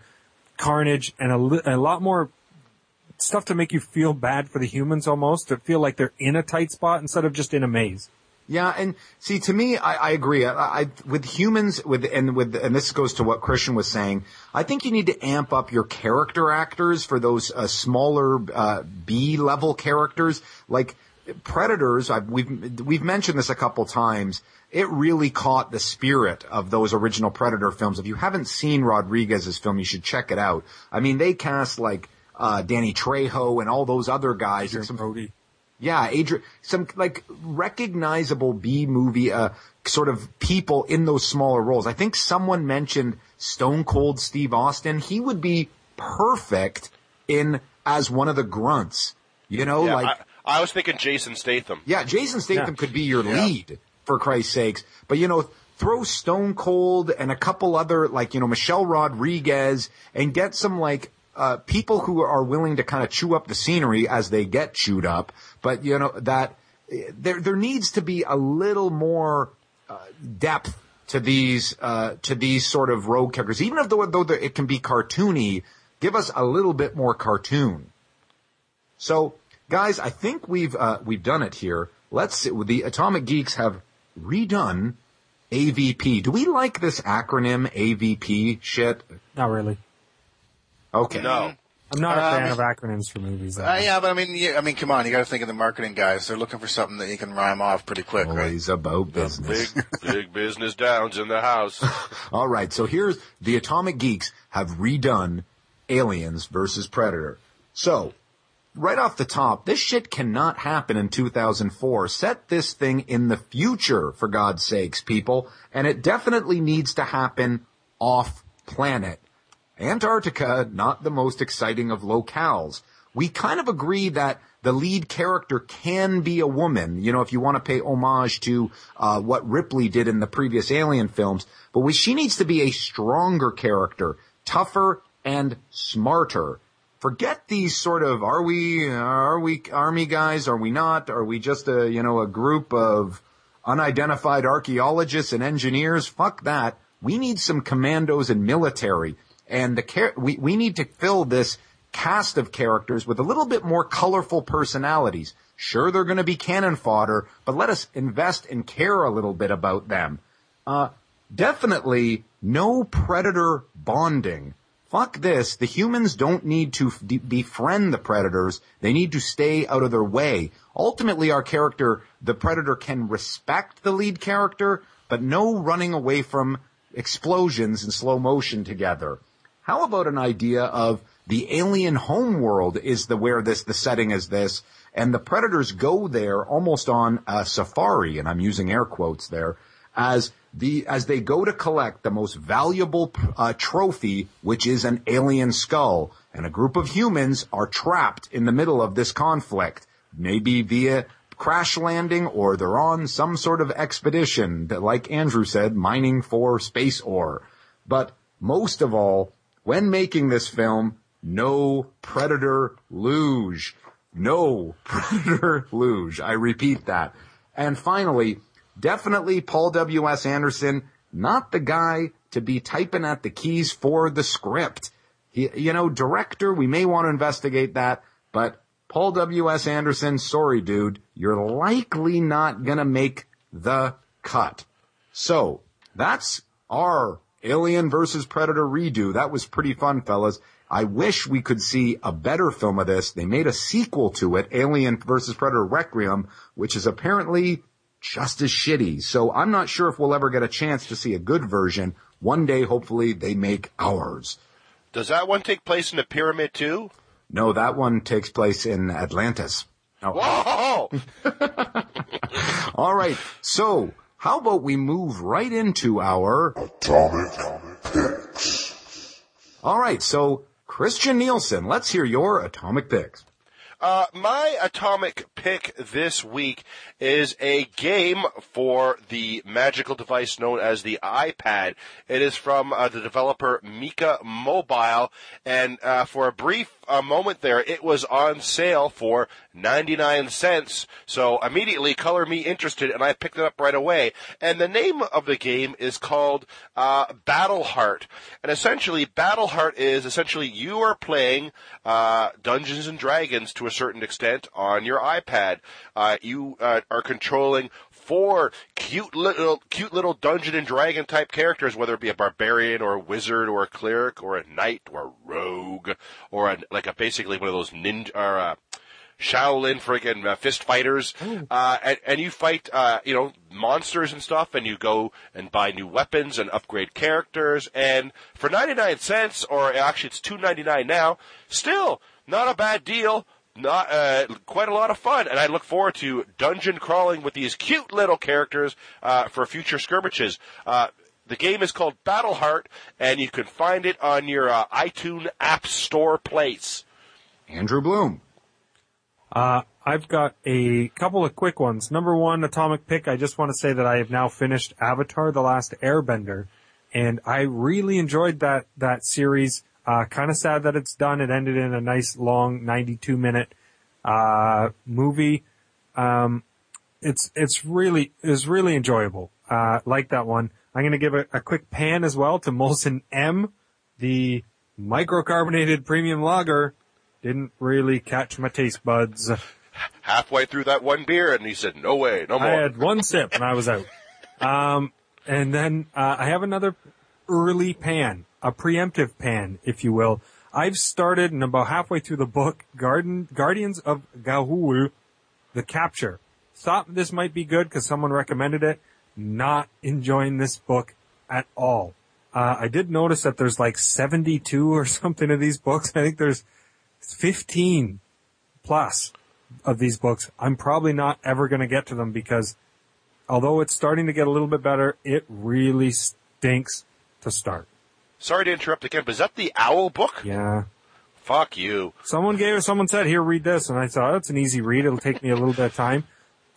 carnage, and a, li- a lot more stuff to make you feel bad for the humans almost, to feel like they're in a tight spot instead of just in a maze. Yeah, and see, to me, I, I agree. I, I, with humans, with and with, and this goes to what Christian was saying. I think you need to amp up your character actors for those uh, smaller uh, B level characters, like Predators. I've, we've we've mentioned this a couple times. It really caught the spirit of those original Predator films. If you haven't seen Rodriguez's film, you should check it out. I mean, they cast like uh, Danny Trejo and all those other guys. and some Brody. yeah, Adrien, some like recognizable B movie, uh, sort of people in those smaller roles. I think someone mentioned Stone Cold Steve Austin. He would be perfect in as one of the grunts. You know, Yeah, like I, I was thinking Jason Statham. yeah, Jason Statham Yeah. could be your Yeah. lead for Christ's sakes. But you know, throw Stone Cold and a couple other like you know Michelle Rodriguez and get some like uh, people who are willing to kind of chew up the scenery as they get chewed up. But you know that there there needs to be a little more uh, depth to these uh, to these sort of rogue characters, even if though, though it can be cartoony. Give us a little bit more cartoon. So, guys, I think we've uh, we've done it here. Let's see. The Atomic Geeks have redone AVP. Do we like this acronym AVP shit? Not really. Okay. No. I'm not a Uh, fan I of acronyms for movies. Uh, yeah, but I mean, yeah, I mean, come on, you got to think of the marketing guys. They're looking for something that you can rhyme off pretty quick, right? Always about business. Big big business downs in the house. All right, so here's the Atomic Geeks have redone Aliens versus Predator. So, right off the top, this shit cannot happen in 2004. Set this thing in the future, for God's sakes, people. And it definitely needs to happen off planet. Antarctica, not the most exciting of locales. We kind of agree that the lead character can be a woman, you know, if you want to pay homage to uh, what Ripley did in the previous Alien films. But we, she needs to be a stronger character, tougher and smarter. Forget these sort of are we are we army guys? Are we not? Are we just a you know a group of unidentified archaeologists and engineers? Fuck that. We need some commandos and military. And the we, we need to fill this cast of characters with a little bit more colorful personalities. Sure, they're going to be cannon fodder, but let us invest and care a little bit about them. Uh, definitely no predator bonding. Fuck this. The humans don't need to befriend the predators. They need to stay out of their way. Ultimately, our character, the predator, can respect the lead character, but no running away from explosions in slow motion together. How about an idea of the alien homeworld is the where this the setting is this, and the predators go there almost on a safari, and I'm using air quotes there, as the as they go to collect the most valuable uh, trophy, which is an alien skull, and a group of humans are trapped in the middle of this conflict, maybe via crash landing or they're on some sort of expedition that, like Andrew said, mining for space ore. But most of all, when making this film, no predator luge. No predator luge. I repeat that. And finally, definitely Paul W.S. Anderson, not the guy to be typing at the keys for the script. He, you know, director, we may want to investigate that, but Paul W.S. Anderson, sorry dude, you're likely not gonna make the cut. So, that's our Alien versus Predator redo. That was pretty fun, fellas. I wish we could see a better film of this. They made a sequel to it, Alien versus Predator Requiem, which is apparently just as shitty. So I'm not sure if we'll ever get a chance to see a good version. One day, hopefully, they make ours. Does that one take place in the pyramid too? No, that one takes place in Atlantis. Whoa! All right. So how about we move right into our Atomic Picks. All right. So Christian Nielsen, let's hear your atomic picks. Uh, my atomic pick this week is a game for the magical device known as the iPad. It is from uh, the developer Mika Mobile, and uh, for a brief uh, moment there, it was on sale for 99 cents. So immediately, color me interested, and I picked it up right away. And the name of the game is called uh, Battleheart, and essentially, Battleheart is essentially you are playing uh, Dungeons and Dragons to a certain extent on your iPad. Uh, you uh, are controlling four cute little, cute little Dungeon and Dragon type characters, whether it be a barbarian or a wizard or a cleric or a knight or a rogue or a, like a basically one of those ninja or a Shaolin friggin' uh, fist fighters, uh, and, and you fight, uh, you know, monsters and stuff, and you go and buy new weapons and upgrade characters, and for 99 cents, or actually it's 2.99 now, still not a bad deal, not, uh, quite a lot of fun, and I look forward to dungeon crawling with these cute little characters, uh, for future skirmishes. Uh, the game is called Battleheart, and you can find it on your, uh, iTunes App Store place. Andrew Bloom. Uh, I've got a couple of quick ones. Number one, atomic pick. I just want to say that I have now finished Avatar: The Last Airbender, and I really enjoyed that that series. Uh, kind of sad that it's done. It ended in a nice long 92 minute uh, movie. Um, it's it's really is really enjoyable. Uh, like that one. I'm going to give a, a quick pan as well to Molson M, the microcarbonated premium lager. Didn't really catch my taste buds. halfway through that one beer, and he said, "No way, no more." I had one sip and I was out. Um, and then uh, I have another early pan, a preemptive pan, if you will. I've started and about halfway through the book, Garden Guardians of Ga'Hoole, the capture. Thought this might be good because someone recommended it. Not enjoying this book at all. Uh, I did notice that there's like 72 or something of these books. I think there's 15 plus of these books. I'm probably not ever going to get to them because although it's starting to get a little bit better, it really stinks to start. Sorry to interrupt again, but is that the Owl book? Yeah. Fuck you. Someone gave, someone said, here, read this. And I thought, that's an easy read. It'll take me a little bit of time.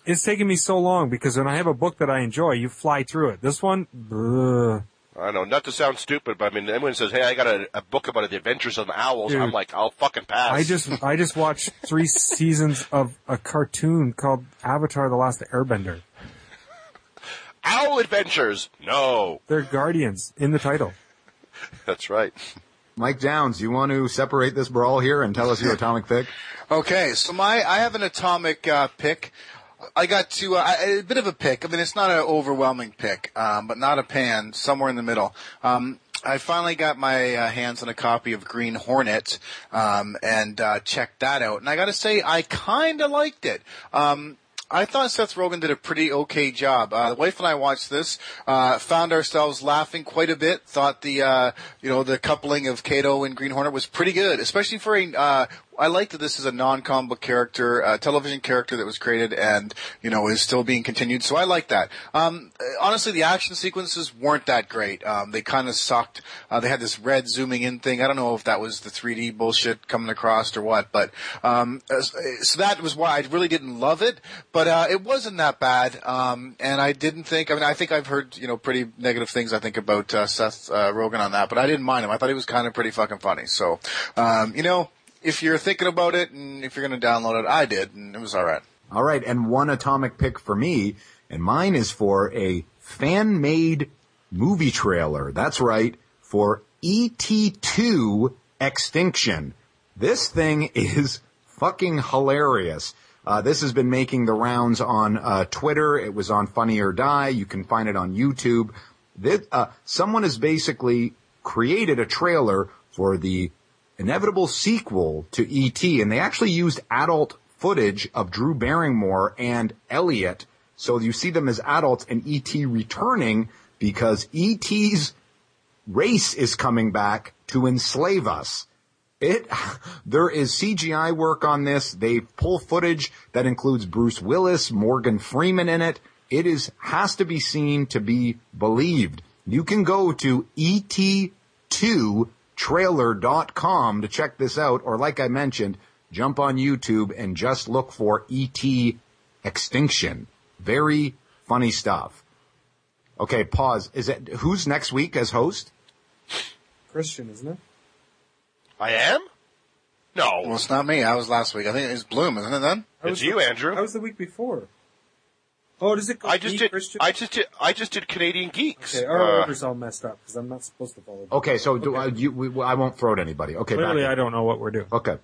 It's taken me so long because when I have a book that I enjoy, you fly through it. This one, ugh. I don't know, not to sound stupid, but I mean, anyone says, "Hey, I got a, a book about the adventures of the owls," Dude. I'm like, "I'll fucking pass." I just, I just watched three seasons of a cartoon called Avatar: The Last Airbender. owl adventures. No, They're guardians in the title. that's right. Mike Downs, you want to separate this brawl here and tell us your atomic pick? Okay, so my I have an atomic uh, pick. I got to uh, a bit of a pick. I mean, it's not an overwhelming pick, um, but not a pan. Somewhere in the middle. Um, I finally got my uh, hands on a copy of Green Hornet um, and uh, checked that out, and I got to say, I kind of liked it. Um, I thought Seth Rogen did a pretty okay job. Uh, the wife and I watched this, uh, found ourselves laughing quite a bit. Thought the, uh, you know, the coupling of Cato and Green Hornet was pretty good, especially for a, uh, I like that this is a non-comic book character, a television character that was created and, you know, is still being continued. So I like that. Um, honestly, the action sequences weren't that great. Um, they kind of sucked. Uh, they had this red zooming in thing. I don't know if that was the 3D bullshit coming across or what, but, um, so that was why I really didn't love it, but, uh, it wasn't that bad. Um, and I didn't think, I mean, I think I've heard, you know, pretty negative things, I think, about, uh, Seth, uh, Rogen on that, but I didn't mind him. I thought he was kind of pretty fucking funny. So, um, you know, if you're thinking about it and if you're going to download it, I did, and it was all right. All right, and one atomic pick for me and mine is for a fan-made movie trailer. That's right, for ET2 Extinction. This thing is fucking hilarious. Uh, this has been making the rounds on uh, Twitter. It was on Funny or Die. You can find it on YouTube. This, uh, someone has basically created a trailer for the inevitable sequel to E.T. and they actually used adult footage of Drew Barrymore and Elliott. So you see them as adults and E.T. returning because E.T.'s race is coming back to enslave us. It, there is CGI work on this. They pull footage that includes Bruce Willis, Morgan Freeman in it. It is, has to be seen to be believed. You can go to et2trailer.com to check this out, or like I mentioned, jump on YouTube and just look for ET Extinction. Very funny stuff. Okay, pause. Is it, who's next week as host? Christian, isn't it? I am? No. Well, it's not me. I was last week. I think it was Bloom, isn't it then? I It's was you, the, Andrew. I was the week before. Oh, does it go I just me, did. Christian? I just did. I just did Canadian Geeks. okay, our Uh, order's all messed up because I'm not supposed to follow. Okay, so do I, you, we, I won't throw at anybody. Okay, Clearly, back I don't know what we're doing. Okay.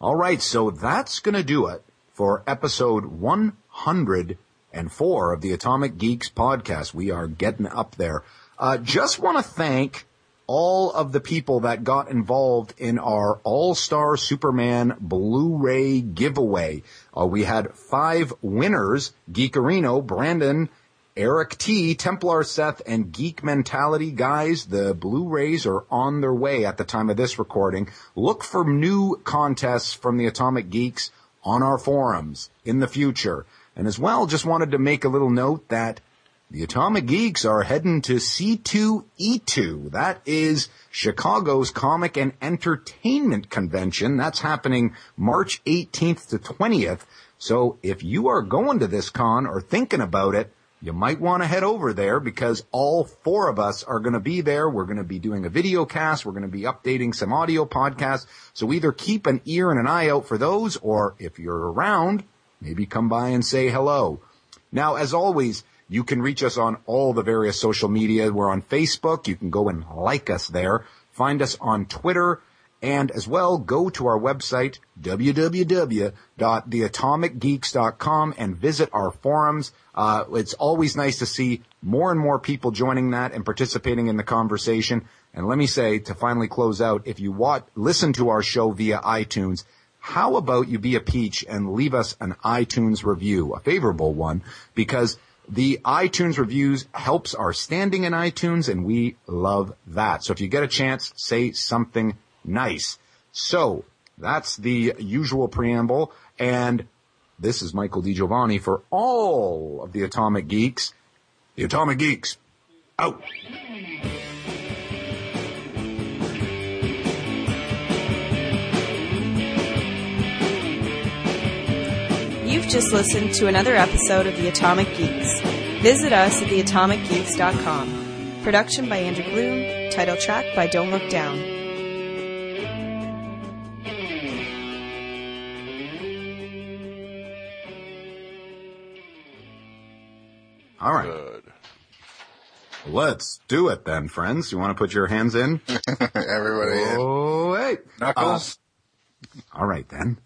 All right, so that's going to do it for episode 104 of the Atomic Geeks podcast. We are getting up there. Uh, just want to thank all of the people that got involved in our All-Star Superman Blu-ray giveaway. Uh, we had five winners, Geekarino, Brandon, Eric T, Templar Seth, and Geek Mentality guys. The Blu-rays are on their way at the time of this recording. Look for new contests from the Atomic Geeks on our forums in the future. And as well, just wanted to make a little note that the Atomic Geeks are heading to C2E2. That is Chicago's Comic and Entertainment Convention. That's happening March 18th to 20th. So if you are going to this con or thinking about it, you might want to head over there because all four of us are going to be there. We're going to be doing a video cast. We're going to be updating some audio podcasts. So either keep an ear and an eye out for those, or if you're around, maybe come by and say hello. Now, as always, you can reach us on all the various social media. We're on Facebook. You can go and like us there. Find us on Twitter. And as well, go to our website, www.theatomicgeeks.com and visit our forums. Uh, it's always nice to see more and more people joining that and participating in the conversation. And let me say, to finally close out, if you watch, listen to our show via iTunes, how about you be a peach and leave us an iTunes review, a favorable one, because the iTunes reviews helps our standing in iTunes and we love that. So if you get a chance, say something nice. So that's the usual preamble and this is Michael DiGiovanni for all of the Atomic Geeks. The Atomic Geeks out. You've just listened to another episode of The Atomic Geeks. Visit us at theatomicgeeks.com. Production by Andrew Bloom. Title track by Don't Look Down. All right. Good. Let's do it then, friends. You want to put your hands in? Everybody. Oh, wait. Knuckles. Uh, all right then.